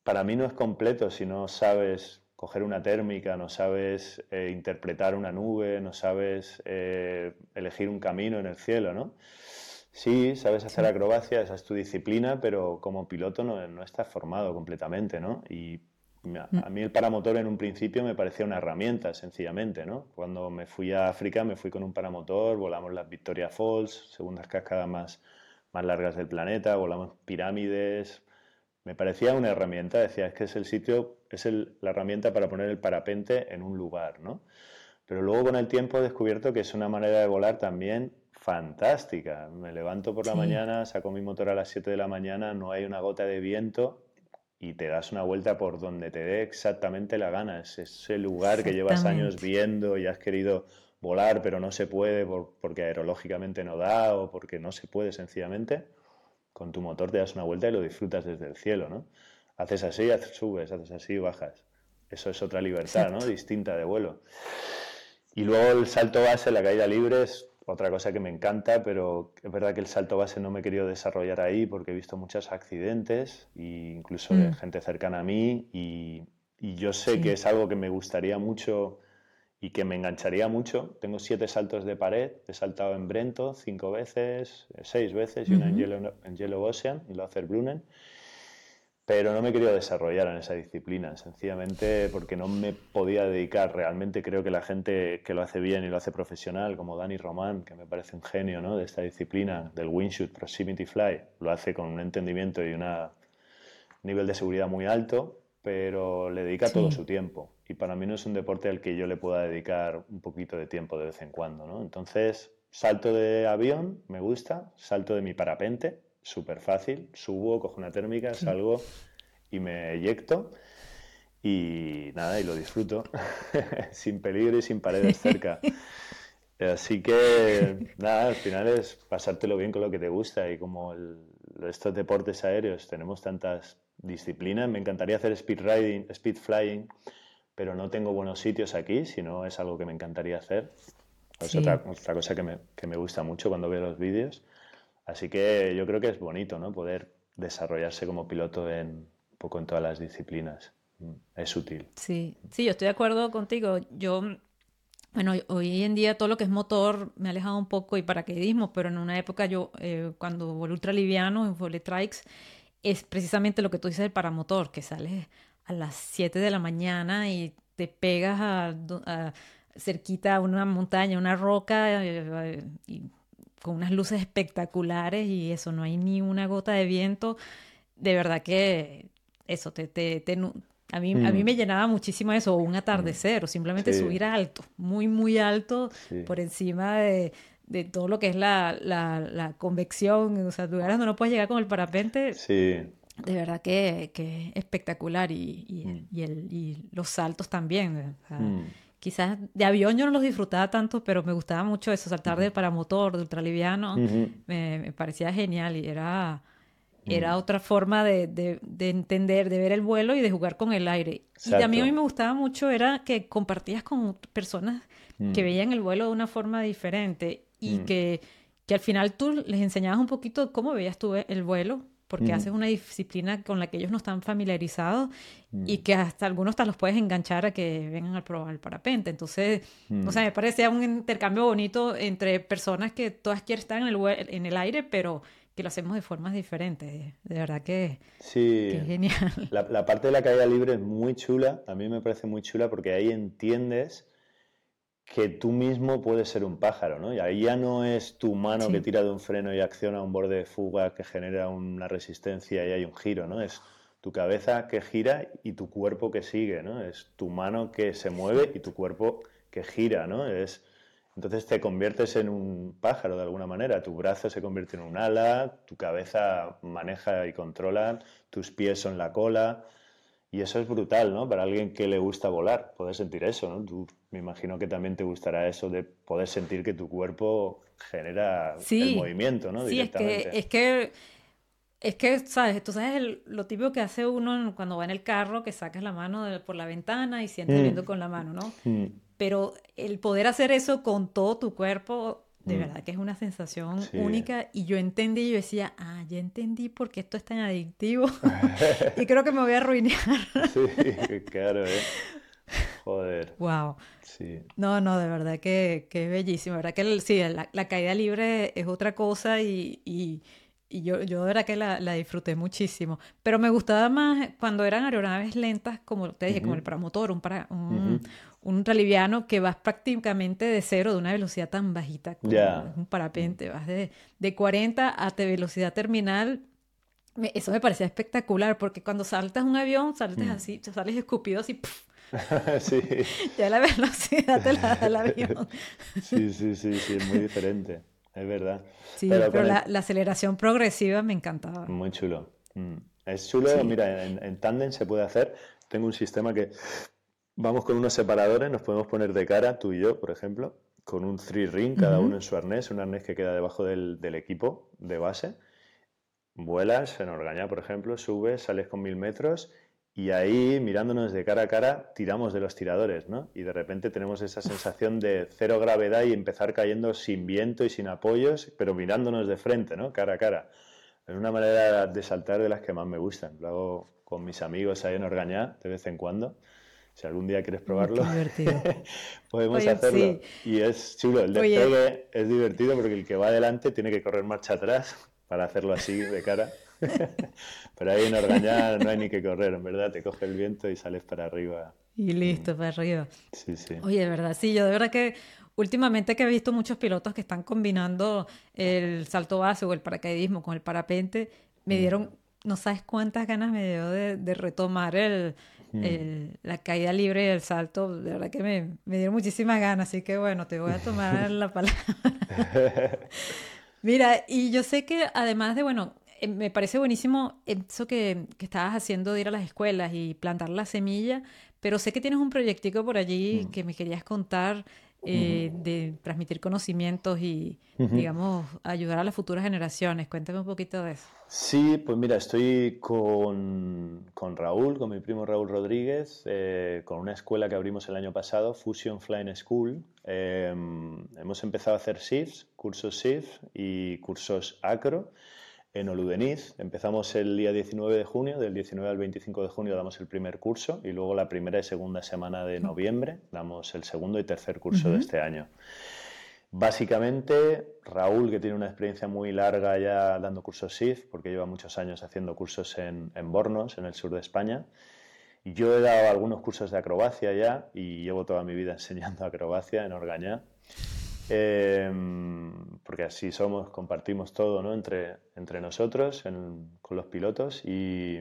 para mí no es completo si no sabes coger una térmica, no sabes eh, interpretar una nube, no sabes eh, elegir un camino en el cielo, ¿no? Sí, sabes hacer acrobacia, esa es tu disciplina, pero como piloto no, no estás formado completamente, ¿no? Y a, a mí el paramotor en un principio me parecía una herramienta, sencillamente, ¿no? Cuando me fui a África me fui con un paramotor, volamos las Victoria Falls, segundas cascadas más, más largas del planeta, volamos pirámides. Me parecía una herramienta, decía, es que es el sitio, es el- la herramienta para poner el parapente en un lugar, ¿no? Pero luego con el tiempo he descubierto que es una manera de volar también fantástica. Me levanto por la Sí. mañana, saco mi motor a las 7 de la mañana, no hay una gota de viento y te das una vuelta por donde te dé exactamente la gana. Es ese lugar que llevas años viendo y has querido volar, pero no se puede por- porque aerológicamente no da o porque no se puede sencillamente. Con tu motor te das una vuelta y lo disfrutas desde el cielo, ¿no? Haces así, subes, haces así, bajas. Eso es otra libertad, ¿no? Distinta de vuelo. Y luego el salto base, la caída libre es otra cosa que me encanta, pero es verdad que el salto base no me he querido desarrollar ahí porque he visto muchos accidentes, e incluso de Mm. gente cercana a mí, y, y yo sé que es algo que me gustaría mucho y que me engancharía mucho. Tengo siete saltos de pared, he saltado en Brento cinco veces, seis veces, y una en. Yellow, en Yellow Ocean, en Lothar Brunnen. Pero no me he querido desarrollar en esa disciplina, sencillamente porque no me podía dedicar. Realmente creo que la gente que lo hace bien y lo hace profesional, como Dani Román, que me parece un genio ¿no? de esta disciplina, del Windshoot Proximity Fly, lo hace con un entendimiento y un nivel de seguridad muy alto, pero le dedica todo su tiempo. Y para mí no es un deporte al que yo le pueda dedicar un poquito de tiempo de vez en cuando. ¿no? Entonces, salto de avión, me gusta, salto de mi parapente, súper fácil, subo, cojo una térmica, salgo y me eyecto y nada, y lo disfruto sin peligro y sin paredes cerca. Así que nada, al final es pasártelo bien con lo que te gusta y como el- estos deportes aéreos tenemos tantas disciplinas, me encantaría hacer speed riding, speed flying, pero no tengo buenos sitios aquí, si no es algo que me encantaría hacer. Es Sí. otra, otra cosa que me, que me gusta mucho cuando veo los vídeos. Así que yo creo que es bonito, ¿no? Poder desarrollarse como piloto en un poco en todas las disciplinas. Mm, Es útil. Sí, sí, yo estoy de acuerdo contigo. Yo, bueno, hoy en día todo lo que es motor me ha alejado un poco y paracaidismo, pero en una época yo, eh, cuando volé ultraliviano, volé trikes, es precisamente lo que tú dices del paramotor, que sales a las 7 de la mañana y te pegas a, a- cerquita a una montaña, una roca, eh, y con unas luces espectaculares y eso, no hay ni una gota de viento. De verdad que eso, te, te, a mí, a mí mm. me llenaba muchísimo eso, un atardecer, o simplemente subir alto, muy, muy alto, por encima de, de, todo lo que es la, la, la, convección, o sea, lugares donde no puedes llegar con el parapente. Sí. De verdad que, que espectacular y, y, mm. y, el, y, los saltos también. Mm. Quizás de avión yo no los disfrutaba tanto, pero me gustaba mucho eso, saltar de paramotor, de ultraliviano, me, me parecía genial y era era otra forma de, de, entender, de ver el vuelo y de jugar con el aire. Y también a mí me gustaba mucho era que compartías con personas que veían el vuelo de una forma diferente y que, que, al final tú les enseñabas un poquito cómo veías tú el vuelo, porque haces una disciplina con la que ellos no están familiarizados y mm. que hasta algunos hasta los puedes enganchar a que vengan a probar el parapente. Entonces, o sea, me parecía un intercambio bonito entre personas que todas quieren estar en el, en el aire, pero que lo hacemos de formas diferentes. De verdad que, sí, es genial. La, parte de la caída libre es muy chula, a mí me parece muy chula porque ahí entiendes que tú mismo puedes ser un pájaro, ¿no? Y ahí ya no es tu mano que tira de un freno y acciona un borde de fuga que genera una resistencia y hay un giro, ¿no? Es tu cabeza que gira y tu cuerpo que sigue, ¿no? Es tu mano que se mueve y tu cuerpo que gira, ¿no? Es entonces te conviertes en un pájaro de alguna manera, tu brazo se convierte en un ala, tu cabeza maneja y controla, tus pies son la cola. Y eso es brutal, ¿no? Para alguien que le gusta volar, poder sentir eso, ¿no? Tú, me imagino que también te gustará eso de poder sentir que tu cuerpo genera el movimiento, ¿no? Sí, es que, es que, es que, ¿sabes? Tú sabes lo típico que hace uno cuando va en el carro, que sacas la mano por la ventana y sientes mm. viendo con la mano, ¿no? Mm. Pero el poder hacer eso con todo tu cuerpo, de mm. verdad que es una sensación única. Y yo entendí, y yo decía, ah, ya entendí por qué esto es tan adictivo. y creo que me voy a arruinar. sí, claro, ¿eh? Joder. Wow. Sí. No, no, de verdad que, que es bellísimo. De verdad que sí, la, caída libre es otra cosa y, y, y yo, yo de verdad que la, la, disfruté muchísimo. Pero me gustaba más cuando eran aeronaves lentas, como te dije, como el paramotor, un, para, un, un ultraliviano que vas prácticamente de cero, de una velocidad tan bajita como un parapente, vas de, de 40 a velocidad terminal. Eso me parecía espectacular, porque cuando saltas un avión, saltas mm. así, sales escupido así, sí. ya la velocidad te la da el avión. sí, sí, sí, sí, es muy diferente, es verdad. Sí, pero, la, aceleración progresiva me encantaba. Muy chulo. Mm. Es chulo, mira, en, en tándem se puede hacer. Tengo un sistema que Vamos con unos separadores, nos podemos poner de cara, tú y yo, por ejemplo, con un three ring, cada uno en su arnés, un arnés que queda debajo del, equipo de base. Vuelas en Orgaña, por ejemplo, subes, sales con mil metros y ahí, mirándonos de cara a cara, tiramos de los tiradores, ¿no? Y de repente tenemos esa sensación de cero gravedad y empezar cayendo sin viento y sin apoyos, pero mirándonos de frente, ¿no? Cara a cara. Es una manera de saltar de las que más me gustan. Lo hago con mis amigos ahí en Orgañá de vez en cuando. Si algún día quieres probarlo, podemos hacerlo. Y es chulo, el despegue es divertido porque el que va adelante tiene que correr marcha atrás para hacerlo así de cara. Pero ahí en Orgañá no hay ni que correr, en verdad, te coge el viento y sales para arriba. Y listo, para arriba. Sí, sí. Oye, de verdad, sí, yo de verdad que últimamente que he visto muchos pilotos que están combinando el salto base o el paracaidismo con el parapente, me mm. dieron, no sabes cuántas ganas me dio de retomar el, Mm. la caída libre y el salto, de verdad que me, me dieron muchísimas ganas, así que bueno, te voy a tomar la palabra. Mira, y yo sé que además de, bueno, me parece buenísimo eso que, que, estabas haciendo de ir a las escuelas y plantar la semilla, pero sé que tienes un proyectico por allí mm. que me querías contar eh, de transmitir conocimientos y, digamos, ayudar a las futuras generaciones. Cuéntame un poquito de eso. Sí, pues mira, estoy con, Raúl, con mi primo Raúl Rodríguez, eh, con una escuela que abrimos el año pasado, Fusion Flying School. Em, hemos empezado a hacer SIFs, cursos SIF y cursos acro en Oludeniz. Empezamos el día 19 de junio, del 19 al 25 de junio damos el primer curso y luego la primera y segunda semana de noviembre damos el segundo y tercer curso de este año. Básicamente, Raúl, que tiene una experiencia muy larga ya dando cursos SIF, porque lleva muchos años haciendo cursos en, en Bornos, en el sur de España. Yo he dado algunos cursos de acrobacia ya y llevo toda mi vida enseñando acrobacia en Orgañá. Em, porque así somos, compartimos todo ¿no? entre, entre nosotros con los pilotos y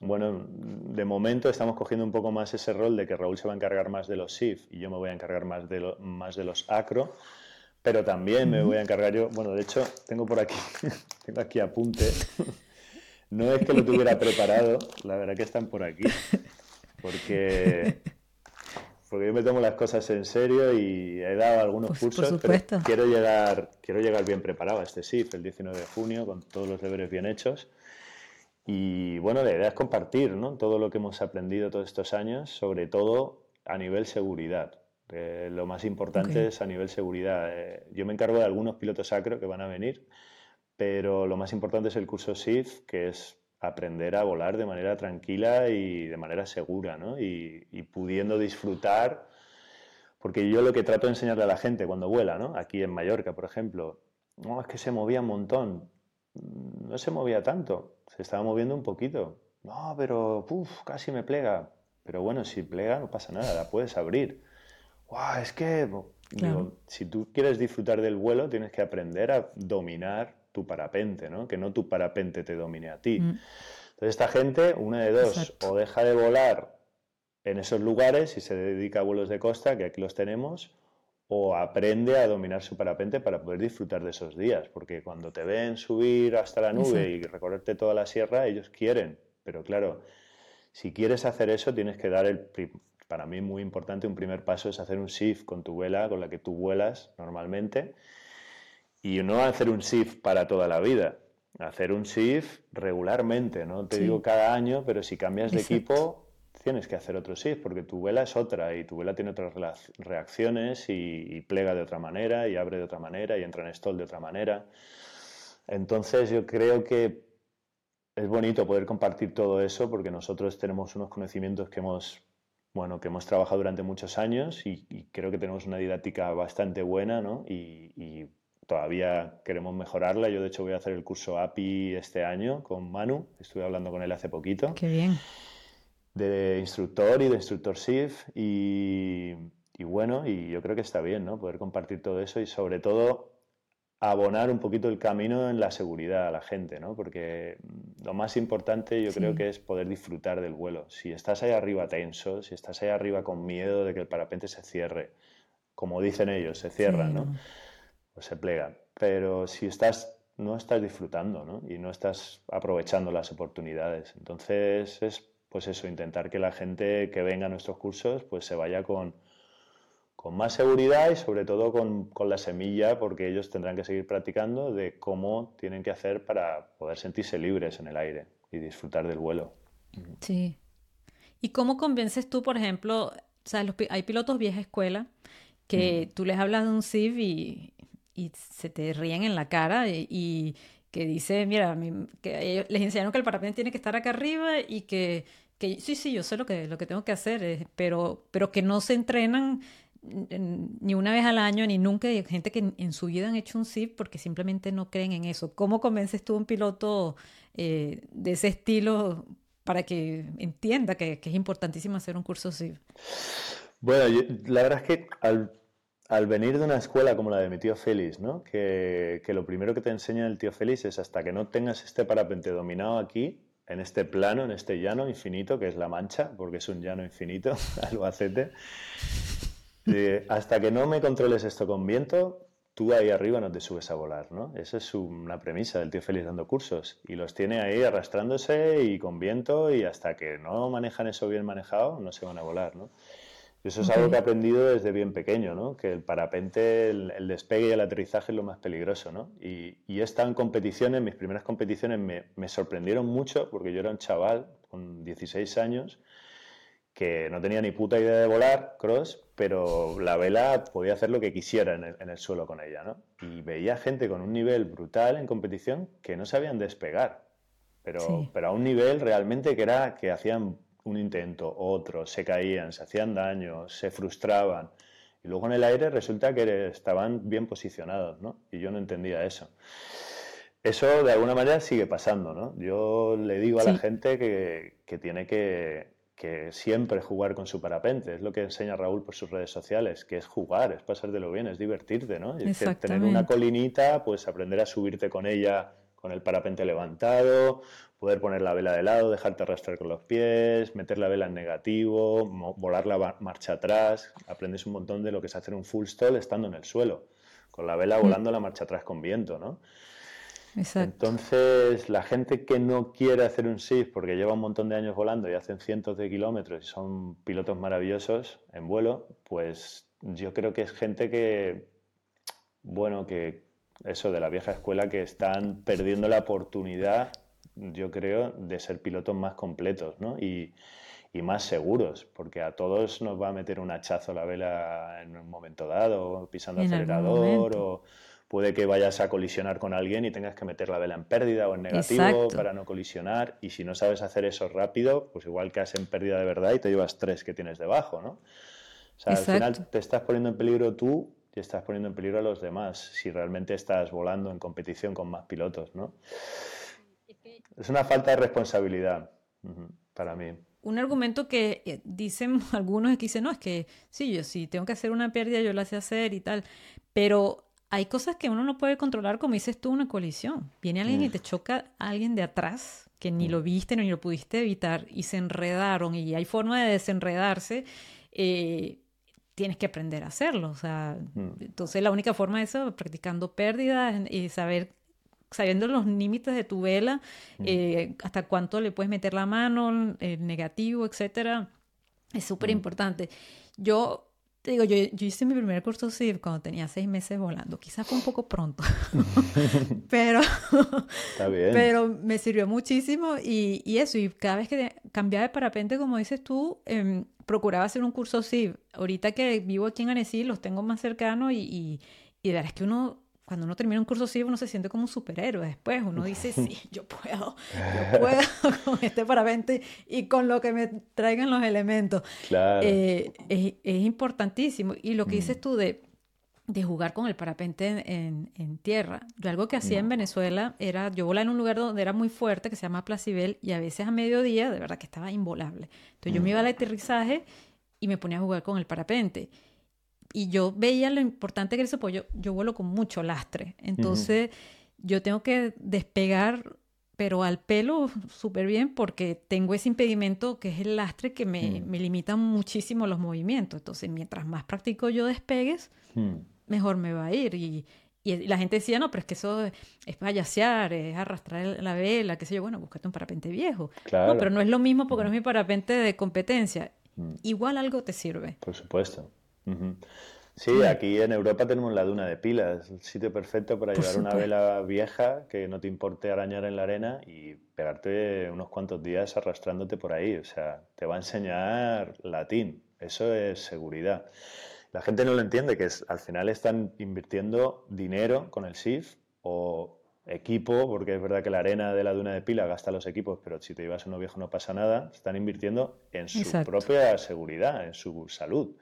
bueno, de momento estamos cogiendo un poco más ese rol de que Raúl se va a encargar más de los SIF y yo me voy a encargar más de, más de los acro, pero también me voy a encargar yo, bueno, de hecho tengo por aquí, tengo aquí apunte, no es que lo tuviera preparado, la verdad que están por aquí, porque, porque yo me tomo las cosas en serio y he dado algunos Pues, cursos, pero quiero llegar, quiero llegar bien preparado a este SIF el 19 de junio con todos los deberes bien hechos. Y bueno, la idea es compartir ¿no? todo lo que hemos aprendido todos estos años, sobre todo a nivel seguridad. Eh, lo más importante okay. es a nivel seguridad. Eh, yo me encargo de algunos pilotos acro que van a venir, pero lo más importante es el curso SIF, que es aprender a volar de manera tranquila y de manera segura, ¿no? y, y, pudiendo disfrutar, porque yo lo que trato de enseñarle a la gente cuando vuela, ¿no? aquí en Mallorca, por ejemplo, no, es que se movía un montón, no se movía tanto, se estaba moviendo un poquito. No, pero uf, casi me plega. Pero bueno, si plega no pasa nada, la puedes abrir. Wow, es que claro. digo, si tú quieres disfrutar del vuelo, tienes que aprender a dominar tu parapente, ¿no? Que no tu parapente te domine a ti. Mm. Entonces esta gente, una de dos, Exacto. o deja de volar en esos lugares y se dedica a vuelos de costa, que aquí los tenemos, o aprende a dominar su parapente para poder disfrutar de esos días, porque cuando te ven subir hasta la nube y recorrerte toda la sierra, ellos quieren, pero claro, si quieres hacer eso tienes que dar el, para mí muy importante, un primer paso es hacer un shift con tu vela, con la que tú vuelas normalmente, y no hacer un shift para toda la vida, hacer un shift regularmente, no te sí. digo cada año, pero si cambias de Exacto. equipo tienes que hacer otro shift porque tu vela es otra y tu vela tiene otras reacciones y, y, plega de otra manera y abre de otra manera y entra en stall de otra manera. Entonces yo creo que es bonito poder compartir todo eso porque nosotros tenemos unos conocimientos que hemos, bueno, que hemos trabajado durante muchos años y, y creo que tenemos una didáctica bastante buena ¿no? y, y todavía queremos mejorarla. Yo de hecho voy a hacer el curso API este año con Manu, estuve hablando con él hace poquito. Qué bien de instructor y de instructor SIF y, y, bueno, y yo creo que está bien, ¿no? Poder compartir todo eso y sobre todo abonar un poquito el camino en la seguridad a la gente, ¿no? Porque lo más importante yo sí. creo que es poder disfrutar del vuelo. Si estás ahí arriba tenso, si estás ahí arriba con miedo de que el parapente se cierre, como dicen ellos, se cierra, sí, ¿no? Pues se plega. Pero si estás no estás disfrutando, ¿no? Y no estás aprovechando las oportunidades. Entonces es pues eso, intentar que la gente que venga a nuestros cursos pues se vaya con, con más seguridad y sobre todo con, con, la semilla, porque ellos tendrán que seguir practicando de cómo tienen que hacer para poder sentirse libres en el aire y disfrutar del vuelo. Sí. ¿Y cómo convences tú, por ejemplo, o sea, los, hay pilotos vieja escuela que mm. tú les hablas de un SIV y, y, se te ríen en la cara y, y que dice, mira, que les enseñaron que el parapente tiene que estar acá arriba y que, sí, sí, yo sé lo que, lo que tengo que hacer, pero, pero que no se entrenan ni una vez al año, ni nunca. Hay gente que en su vida han hecho un SIP porque simplemente no creen en eso. ¿Cómo convences tú a un piloto eh, de ese estilo para que entienda que, es importantísimo hacer un curso SIP? Bueno, la verdad es que al al venir de una escuela como la de mi tío Félix, ¿no? que, lo primero que te enseña el tío Félix es hasta que no tengas este parapente dominado aquí, en este plano, en este llano infinito, que es la mancha, porque es un llano infinito, Albacete, eh, hasta que no me controles esto con viento, tú ahí arriba no te subes a volar, ¿no? Esa es una premisa del tío Félix dando cursos. Y los tiene ahí arrastrándose y con viento y hasta que no manejan eso bien manejado, no se van a volar, ¿no? Eso es okay. algo que he aprendido desde bien pequeño, ¿no? Que el parapente, el, el, despegue y el aterrizaje es lo más peligroso, ¿no? Y, y he estado en competiciones, mis primeras competiciones me, me, sorprendieron mucho porque yo era un chaval con 16 años que no tenía ni puta idea de volar cross, pero la vela podía hacer lo que quisiera en el, en el suelo con ella, ¿no? Y veía gente con un nivel brutal en competición que no sabían despegar, pero, sí. pero a un nivel realmente que era que hacían un intento, otro, se caían, se hacían daño, se frustraban. Y luego en el aire resulta que estaban bien posicionados, ¿no? Y yo no entendía eso. Eso de alguna manera sigue pasando, ¿no? Yo le digo a sí. la gente que, que tiene que, que, siempre jugar con su parapente. Es lo que enseña Raúl por sus redes sociales, que es jugar, es pasártelo bien, es divertirte, ¿no? Es tener una colinita, pues aprender a subirte con ella con el parapente levantado, poder poner la vela de lado, dejarte arrastrar con los pies, meter la vela en negativo, volar la marcha atrás. Aprendes un montón de lo que es hacer un full stall estando en el suelo, con la vela mm. volando la marcha atrás con viento, ¿no? Entonces, la gente que no quiere hacer un SIF porque lleva un montón de años volando y hacen cientos de kilómetros y son pilotos maravillosos en vuelo, pues yo creo que es gente que, bueno, que eso de la vieja escuela que están perdiendo la oportunidad, yo creo, de ser pilotos más completos, ¿no? Y, y más seguros, porque a todos nos va a meter un hachazo la vela en un momento dado, pisando acelerador o puede que vayas a colisionar con alguien y tengas que meter la vela en pérdida o en negativo para no colisionar. Y si no sabes hacer eso rápido, pues igual que en pérdida de verdad y te llevas tres que tienes debajo, ¿no? O sea, al final te estás poniendo en peligro tú y estás poniendo en peligro a los demás si realmente estás volando en competición con más pilotos, ¿no? Es una falta de responsabilidad para mí. Un argumento que eh, dicen algunos es que dicen, no, es que sí, yo sí tengo que hacer una pérdida, yo la sé hacer y tal, pero hay cosas que uno no puede controlar, como dices tú, una colisión. Viene alguien y te choca a alguien de atrás que ni lo viste ni lo pudiste evitar y se enredaron y hay forma de desenredarse. Eh, tienes que aprender a hacerlo. O sea, entonces la única forma de eso, practicando pérdidas y saber, sabiendo los límites de tu vela, eh, hasta cuánto le puedes meter la mano, el negativo, etcétera, es súper importante. Yo te digo, yo, yo, hice mi primer curso CIV cuando tenía seis meses volando. Quizás fue un poco pronto, pero, pero me sirvió muchísimo y, y, eso. Y cada vez que cambiaba de parapente, como dices tú, eh, procuraba hacer un curso CIV. Ahorita que vivo aquí en Annecy, los tengo más cercanos y, y, y de verdad es que uno cuando uno termina un curso CIV uno se siente como un superhéroe. Después uno dice, sí, yo puedo, yo puedo con este parapente y con lo que me traigan los elementos. Claro. Eh, es, es, importantísimo. Y lo que dices mm. tú de, de jugar con el parapente en, en, tierra. Yo algo que hacía en Venezuela era, yo volaba en un lugar donde era muy fuerte, que se llama Placibel, y a veces a mediodía, de verdad que estaba involable. Entonces yo me iba al mm. aterrizaje y me ponía a jugar con el parapente y yo veía lo importante que era eso, pues yo, yo vuelo con mucho lastre. Entonces, yo tengo que despegar, pero al pelo súper bien, porque tengo ese impedimento que es el lastre que me, mm. me limita muchísimo los movimientos. Entonces, mientras más practico yo despegues, mm. mejor me va a ir. Y, y la gente decía, no, pero es que eso es payasear, es arrastrar la vela, qué sé yo, bueno, búscate un parapente viejo. Claro. No, pero no es lo mismo porque no es mi parapente de competencia. Mm. Igual algo te sirve. Por supuesto. Sí, aquí en Europa tenemos la duna de pilas, el sitio perfecto para llevar una vela vieja que no te importe arañar en la arena y pegarte unos cuantos días arrastrándote por ahí. O sea, te va a enseñar latín. Eso es seguridad. La gente no lo entiende, que es, al final están invirtiendo dinero con el SIF o equipo, porque es verdad que la arena de la duna de pila gasta los equipos, pero si te llevas uno viejo no pasa nada. Están invirtiendo en su propia seguridad, en su salud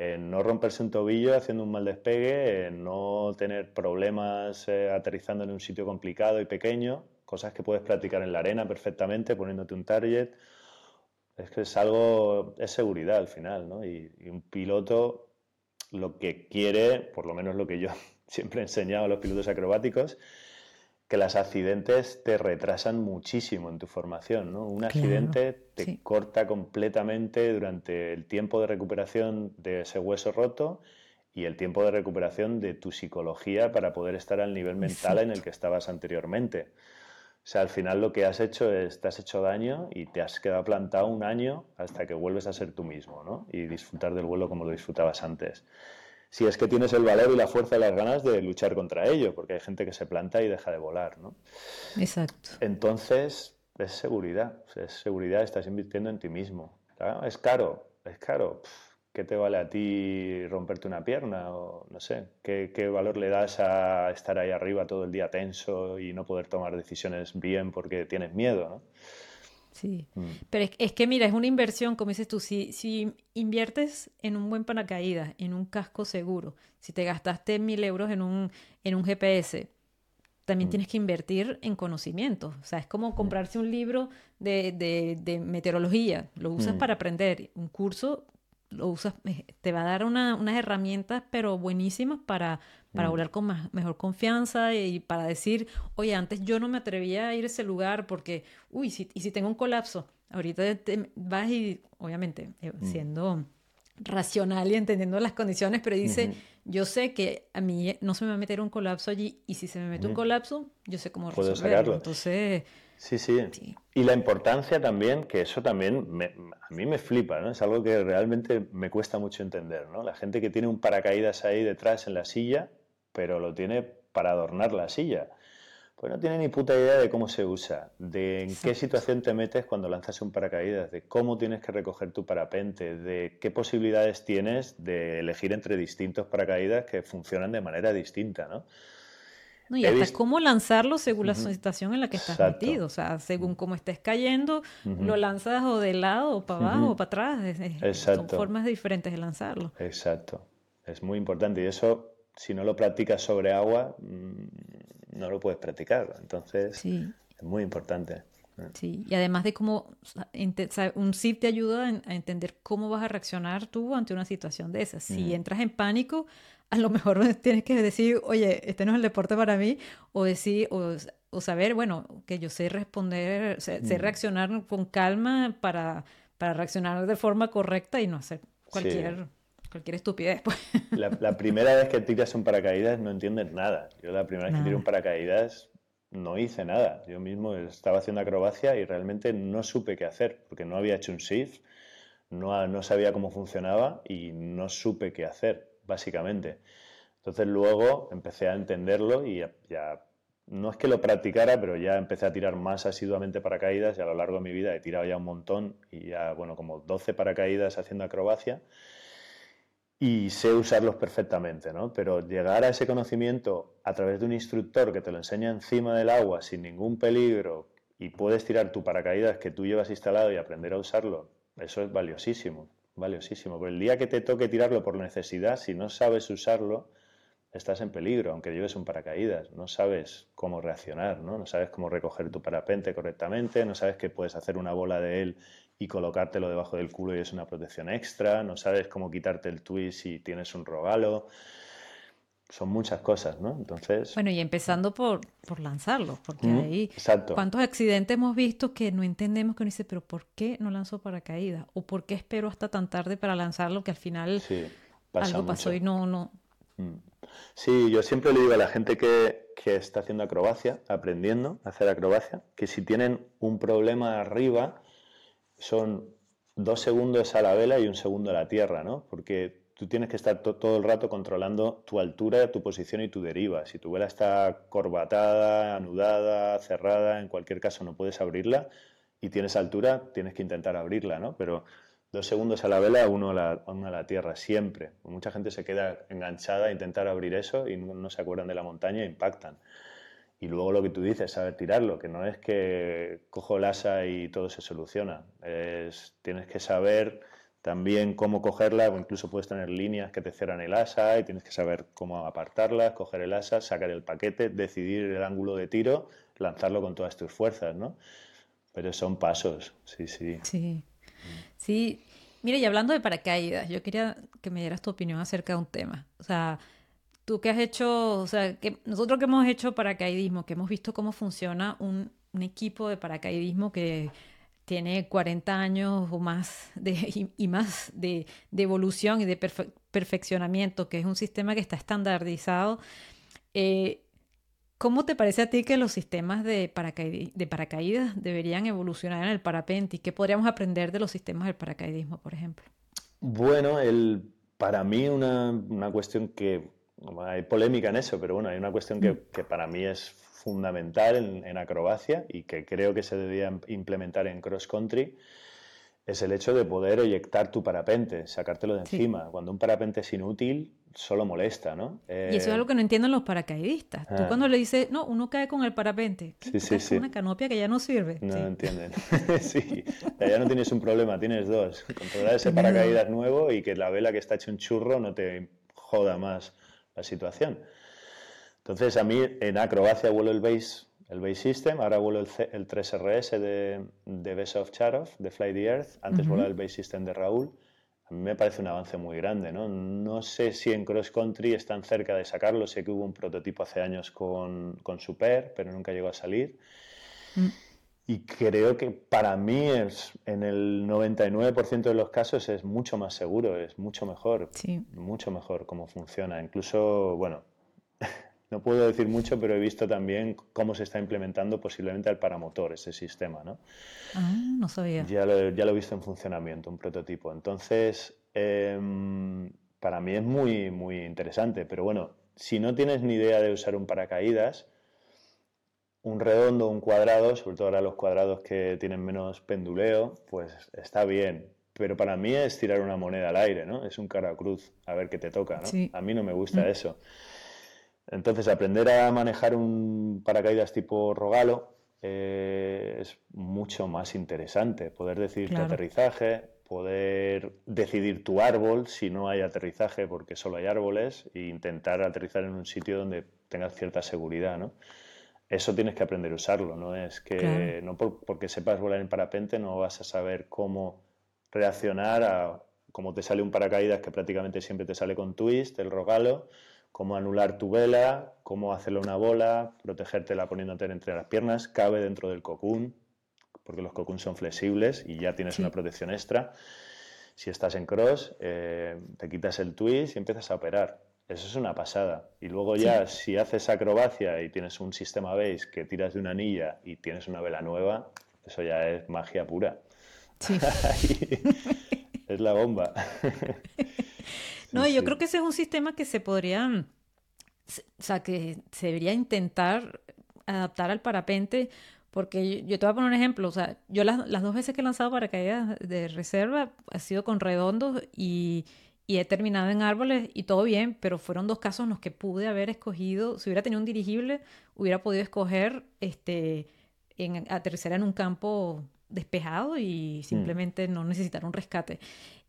en no romperse un tobillo haciendo un mal despegue, en no tener problemas eh, aterrizando en un sitio complicado y pequeño, cosas que puedes practicar en la arena perfectamente, poniéndote un target. Es que es algo, es seguridad al final, ¿no? y un piloto lo que quiere, por lo menos lo que yo siempre he enseñado a los pilotos acrobáticos, que los accidentes te retrasan muchísimo en tu formación. ¿no? Un accidente te corta completamente durante el tiempo de recuperación de ese hueso roto y el tiempo de recuperación de tu psicología para poder estar al nivel mental en el que estabas anteriormente. O sea, al final lo que has hecho es, te has hecho daño y te has quedado plantado un año hasta que vuelves a ser tú mismo, ¿no? Y disfrutar del vuelo como lo disfrutabas antes si es que tienes el valor y la fuerza y las ganas de luchar contra ello, porque hay gente que se planta y deja de volar, ¿no? Exacto. Entonces, es seguridad, es seguridad, estás invirtiendo en ti mismo. Es caro, es caro. ¿Qué te vale a ti romperte una pierna? O no sé, ¿qué, ¿qué, valor le das a estar ahí arriba todo el día tenso y no poder tomar decisiones bien porque tienes miedo, ¿no? Sí, mm. pero es, que mira, es una inversión, como dices tú, si, si inviertes en un buen paracaídas, en un casco seguro, si te gastaste mil euros en un, en un GPS, también mm. tienes que invertir en conocimiento. O sea, es como mm. comprarse un libro de, de, de meteorología, lo usas para aprender. Un curso lo usas, eh, te va a dar unas herramientas, pero buenísimas para, para mm. volar con más, mejor confianza y para decir, oye, antes yo no me atrevía a ir a ese lugar porque, uy, si, y si tengo un colapso, ahorita vas y, obviamente, eh, mm. siendo racional y entendiendo las condiciones, pero dice, yo sé que a mí no se me va a meter un colapso allí y si se me mete un colapso, yo sé cómo resolverlo. Entonces... Sí, sí, Y la importancia también, que eso también a mí me flipa, ¿no? Es algo que realmente me cuesta mucho entender, ¿no? La gente que tiene un paracaídas ahí detrás en la silla, pero lo tiene para adornar la silla. Pues no tiene ni puta idea de cómo se usa, de en qué situación te metes cuando lanzas un paracaídas, de cómo tienes que recoger tu parapente, de qué posibilidades tienes de elegir entre distintos paracaídas que funcionan de manera distinta, ¿no? No, y hasta cómo lanzarlo según la situación en la que estás metido. O sea, según cómo estés cayendo, lo lanzas o de lado, o para abajo, o para atrás. Son formas diferentes de lanzarlo. Exacto. Es muy importante. Y eso, si no lo practicas sobre agua, mm, no lo puedes practicar. Entonces, es muy importante. Sí, y además de cómo un SIP te ayuda a entender cómo vas a reaccionar tú ante una situación de esas. Si entras en pánico, a lo mejor tienes que decir, oye, este no es el deporte para mí, o decir, o, saber, bueno, que yo sé responder, sé, reaccionar con calma para, para reaccionar de forma correcta y no hacer cualquier cualquier estupidez. Pues. La, primera vez que tiras un paracaídas no entiendes nada. Yo la primera vez que tiré un paracaídas no hice nada. Yo mismo estaba haciendo acrobacia y realmente no supe qué hacer, porque no había hecho un shift, no, no sabía cómo funcionaba y no supe qué hacer, básicamente. Entonces luego empecé a entenderlo y ya, no es que lo practicara, pero ya empecé a tirar más asiduamente paracaídas y a lo largo de mi vida he tirado ya un montón y ya, bueno, como 12 paracaídas haciendo acrobacia y sé usarlos perfectamente, ¿no? Pero llegar a ese conocimiento a través de un instructor que te lo enseña encima del agua sin ningún peligro y puedes tirar tu paracaídas que tú llevas instalado y aprender a usarlo, eso es valiosísimo, valiosísimo. Pero el día que te toque tirarlo por necesidad, si no sabes usarlo, estás en peligro, aunque lleves un paracaídas, no sabes cómo reaccionar, ¿no? No sabes cómo recoger tu parapente correctamente, no sabes que puedes hacer una bola de él y colocártelo debajo del culo y es una protección extra, no sabes cómo quitarte el twist si tienes un rogalo. Son muchas cosas, ¿no? Entonces... Bueno, y empezando por, por lanzarlo, porque ahí... Exacto. ¿Cuántos accidentes hemos visto que no entendemos que uno dice, pero ¿por qué no lanzó paracaídas? ¿O por qué espero hasta tan tarde para lanzarlo que al final algo pasó y no... no... Mm. Sí, yo siempre le digo a la gente que, que está haciendo acrobacia, aprendiendo a hacer acrobacia, que si tienen un problema arriba, son dos segundos a la vela y un segundo a la tierra, ¿no? Porque tú tienes que estar todo el rato controlando tu altura, tu posición y tu deriva. Si tu vela está corbatada, anudada, cerrada, en cualquier caso no puedes abrirla y tienes altura, tienes que intentar abrirla, ¿no? Pero dos segundos a la vela, uno a la, tierra, siempre. Mucha gente se queda enganchada a intentar abrir eso y no se acuerdan de la montaña e impactan. Y luego lo que tú dices, saber tirarlo, que no es que cojo el asa y todo se soluciona. Es, tienes que saber también cómo cogerla, o incluso puedes tener líneas que te cierran el asa y tienes que saber cómo apartarlas, coger el asa, sacar el paquete, decidir el ángulo de tiro, lanzarlo con todas tus fuerzas, ¿no? Pero son pasos, sí, sí. Sí, sí. Mira, y hablando de paracaídas, yo quería que me dieras tu opinión acerca de un tema. O sea, tú que has hecho, o sea, que nosotros que hemos hecho paracaidismo, que hemos visto cómo funciona un, equipo de paracaidismo que tiene 40 años o más de, y, más de, evolución y de perfeccionamiento, que es un sistema que está estandarizado. Eh, ¿Cómo te parece a ti que los sistemas de, de paracaídas deberían evolucionar en el parapente y qué podríamos aprender de los sistemas del paracaidismo, por ejemplo? Bueno, el, para mí una, una cuestión que hay polémica en eso, pero bueno, hay una cuestión que, mm. para mí es fundamental en, acrobacia y que creo que se debería implementar en cross country, es el hecho de poder eyectar tu parapente, sacártelo de encima. Cuando un parapente es inútil, solo molesta, ¿no? y eso es eh, algo que no entienden los paracaidistas. Tú ah. cuando le dices, no, uno cae con el parapente, sí, sí, sí. una canopia que ya no sirve. No entienden. sí, ya no tienes un problema, tienes dos. Controlar ese paracaídas nuevo y que la vela que está hecho un churro no te joda más la situación. Entonces, a mí en acrobacia vuelo el base, el base system, ahora vuelo el, el 3RS de, de Besov Charov, de Fly the Earth, antes uh el base system de Raúl. a mí me parece un avance muy grande, ¿no? No sé si en cross country están cerca de sacarlo, sé que hubo un prototipo hace años con, con Super, pero nunca llegó a salir. Mm. Y creo que para mí es, en el 99% de los casos es mucho más seguro, es mucho mejor, mucho mejor cómo funciona. Incluso, bueno, no puedo decir mucho, pero he visto también cómo se está implementando posiblemente al paramotor ese sistema, ¿no? Ah, no sabía. Ya lo, ya lo he visto en funcionamiento, un prototipo. Entonces, em, para mí es muy, muy interesante, pero bueno, si no tienes ni idea de usar un paracaídas, un redondo, un cuadrado, sobre todo ahora los cuadrados que tienen menos penduleo, pues está bien. Pero para mí es tirar una moneda al aire, ¿no? Es un cara cruz, a ver qué te toca, ¿no? A mí no me gusta mm. eso. Entonces, aprender a manejar un paracaídas tipo Rogalo eh, es mucho más interesante. Poder decidir tu aterrizaje, poder decidir tu árbol si no hay aterrizaje porque solo hay árboles e intentar aterrizar en un sitio donde tengas cierta seguridad, ¿no? Eso tienes que aprender a usarlo, no es que no porque sepas volar en parapente no vas a saber cómo reaccionar a cómo te sale un paracaídas que prácticamente siempre te sale con twist, el rogalo, cómo anular tu vela, cómo hacerle una bola, protegértela poniéndote entre las piernas, cabe dentro del cocoon, porque los cocoons son flexibles y ya tienes una protección extra. Si estás en cross, eh, te quitas el twist y empiezas a operar. Eso es una pasada. Y luego ya, si haces acrobacia y tienes un sistema base que tiras de una anilla y tienes una vela nueva, eso ya es magia pura. Sí. es la bomba. no, yo creo que ese es un sistema que se podría, o sea, que se debería intentar adaptar al parapente, porque yo, te voy a poner un ejemplo, o sea, yo las, las dos veces que he lanzado paracaídas de reserva ha sido con redondos y y he terminado en árboles y todo bien, pero fueron dos casos en los que pude haber escogido, si hubiera tenido un dirigible, hubiera podido escoger este, en, aterrizar en un campo despejado y mm. simplemente no necesitar un rescate.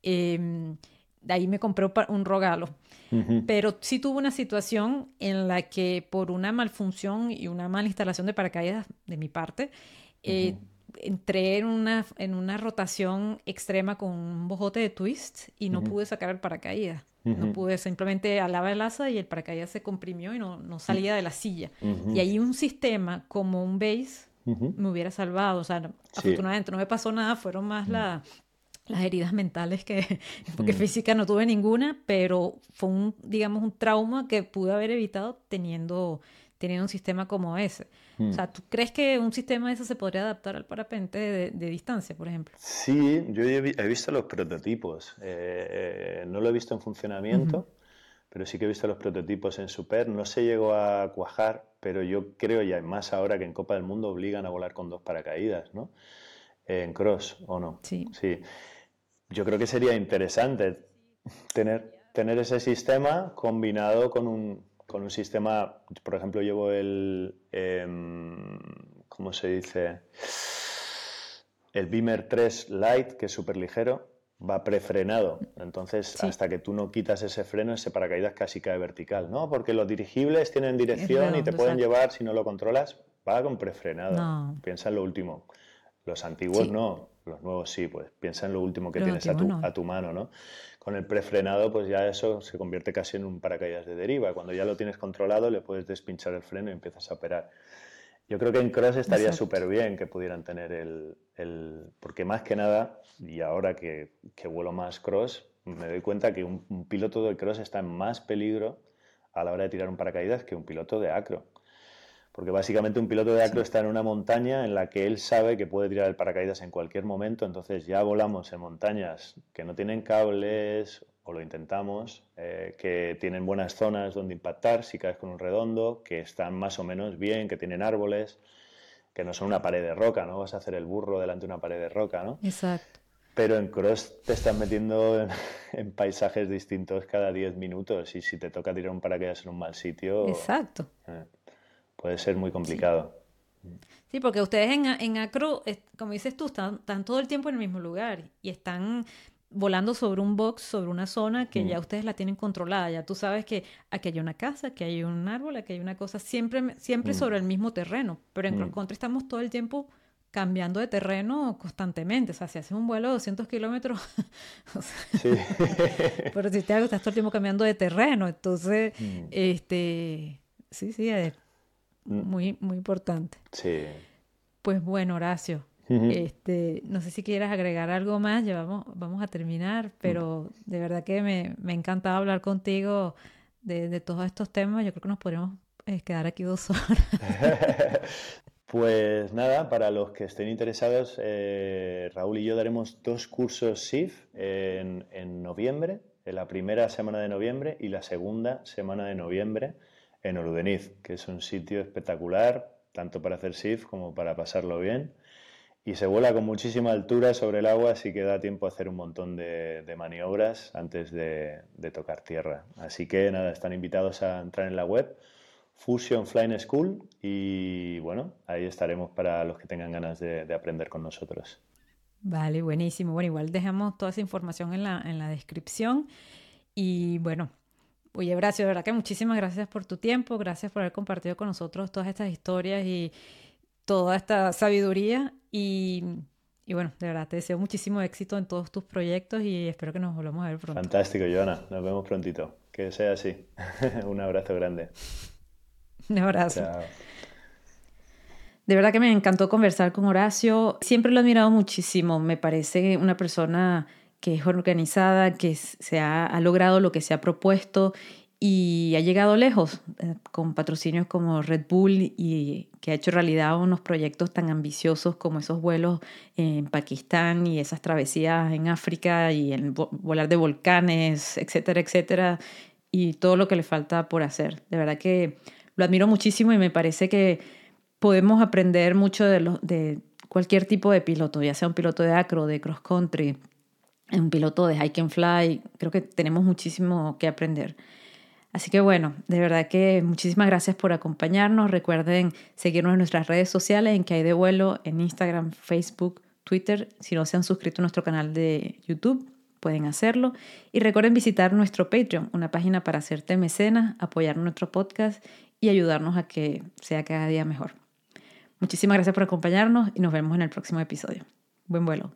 Em, de ahí me compré un rogalo. Pero sí tuve una situación en la que por una malfunción y una mala instalación de paracaídas de mi parte, eh, entré en una, en una rotación extrema con un bojote de twist y no pude sacar el paracaídas. No pude, simplemente alaba el asa y el paracaídas se comprimió y no, no salía de la silla. Y ahí un sistema como un base me hubiera salvado. O sea, afortunadamente no me pasó nada, fueron más las heridas mentales que, porque física no tuve ninguna, pero fue un, digamos, un trauma que pude haber evitado teniendo teniendo un sistema como ese. O hmm. sea, ¿tú crees que un sistema de ese se podría adaptar al parapente de, distancia, por ejemplo? Sí, yo he, visto los prototipos. Eh, eh, no lo he visto en funcionamiento, pero sí que he visto los prototipos en Super. No se llegó a cuajar, pero yo creo, y más ahora que en Copa del Mundo obligan a volar con dos paracaídas, ¿no? En cross, ¿o no? Sí. Sí. Yo creo que sería interesante tener, tener ese sistema combinado con un, con un sistema, por ejemplo, llevo el, em, ¿cómo se dice? El Beamer 3 Lite, que es súper ligero, va prefrenado. Entonces, hasta que tú no quitas ese freno, ese paracaídas casi cae vertical. No, porque los dirigibles tienen dirección y te pueden llevar si no lo controlas. Va con prefrenado. Piensa en lo último. Los antiguos no, los nuevos sí, pues piensa en lo último que tienes a tu, a tu mano, ¿no? Con el prefrenado, pues ya eso se convierte casi en un paracaídas de deriva. Cuando ya lo tienes controlado, le puedes despinchar el freno y empiezas a operar. Yo creo que en cross estaría súper bien que pudieran tener el, el, Porque más que nada, y ahora que, que vuelo más cross, me doy cuenta que un, un, piloto de cross está en más peligro a la hora de tirar un paracaídas que un piloto de acro. Porque básicamente un piloto de acro está en una montaña en la que él sabe que puede tirar el paracaídas en cualquier momento, entonces ya volamos en montañas que no tienen cables, o lo intentamos, eh, que tienen buenas zonas donde impactar si caes con un redondo, que están más o menos bien, que tienen árboles, que no son una pared de roca, ¿no? Vas a hacer el burro delante de una pared de roca, ¿no? Exacto. Pero en cross te estás metiendo en, paisajes distintos cada 10 minutos y si te toca tirar un paracaídas en un mal sitio... Exacto. Eh, puede ser muy complicado. Sí, porque ustedes en, en acro, como dices tú, están, todo el tiempo en el mismo lugar y están volando sobre un box, sobre una zona que ya mm. ustedes la tienen controlada. Ya tú sabes que aquí hay una casa, que hay un árbol, que hay una cosa, siempre, siempre mm. sobre el mismo terreno. Pero en mm. country estamos todo el tiempo cambiando de terreno constantemente. O sea, si haces un vuelo de 200 kilómetros, sí. pero si te estás todo el tiempo cambiando de terreno. Entonces, mm. este, sí, sí, es. Muy, muy importante. Sí. Pues bueno, Horacio, este, no sé si quieras agregar algo más, ya vamos, vamos a terminar, pero de verdad que me, me encantado hablar contigo de, de, todos estos temas. Yo creo que nos podríamos eh, quedar aquí dos horas. Pues nada, para los que estén interesados, eh, Raúl y yo daremos dos cursos SIF en, en, noviembre, en la primera semana de noviembre y la segunda semana de noviembre en Orudeniz, que es un sitio espectacular, tanto para hacer SIF como para pasarlo bien. Y se vuela con muchísima altura sobre el agua, así que da tiempo a hacer un montón de, maniobras antes de, de tocar tierra. Así que nada, están invitados a entrar en la web Fusion Flying School y bueno, ahí estaremos para los que tengan ganas de, aprender con nosotros. Vale, buenísimo. Bueno, igual dejamos toda esa información en la, en la descripción y bueno, oye, Horacio, de verdad que muchísimas gracias por tu tiempo, gracias por haber compartido con nosotros todas estas historias y toda esta sabiduría y, y bueno, de verdad te deseo muchísimo éxito en todos tus proyectos y espero que nos volvamos a ver pronto. Fantástico, Joana. Nos vemos prontito. Que sea así. Un abrazo grande. Un abrazo. De verdad que me encantó conversar con Horacio. Siempre lo he admirado muchísimo. Me parece una persona que es organizada, que se ha, logrado lo que se ha propuesto y ha llegado lejos eh, con patrocinios como Red Bull y que ha hecho realidad unos proyectos tan ambiciosos como esos vuelos en Pakistán y esas travesías en África y el volar de volcanes, etcétera, etcétera, y todo lo que le falta por hacer. De verdad que lo admiro muchísimo y me parece que podemos aprender mucho de cualquier tipo de piloto, ya sea un piloto de acro, de cross country, un piloto de hike and fly. Creo que tenemos muchísimo que aprender. Así que bueno, de verdad que muchísimas gracias por acompañarnos. Recuerden seguirnos en nuestras redes sociales, en que hay de vuelo, en Instagram, Facebook, Twitter. Si no se han suscrito a nuestro canal de YouTube, pueden hacerlo. Y recuerden visitar nuestro Patreon, una página para hacerte mecenas, apoyar nuestro podcast y ayudarnos a que sea cada día mejor. Muchísimas gracias por acompañarnos y nos vemos en el próximo episodio. Buen vuelo.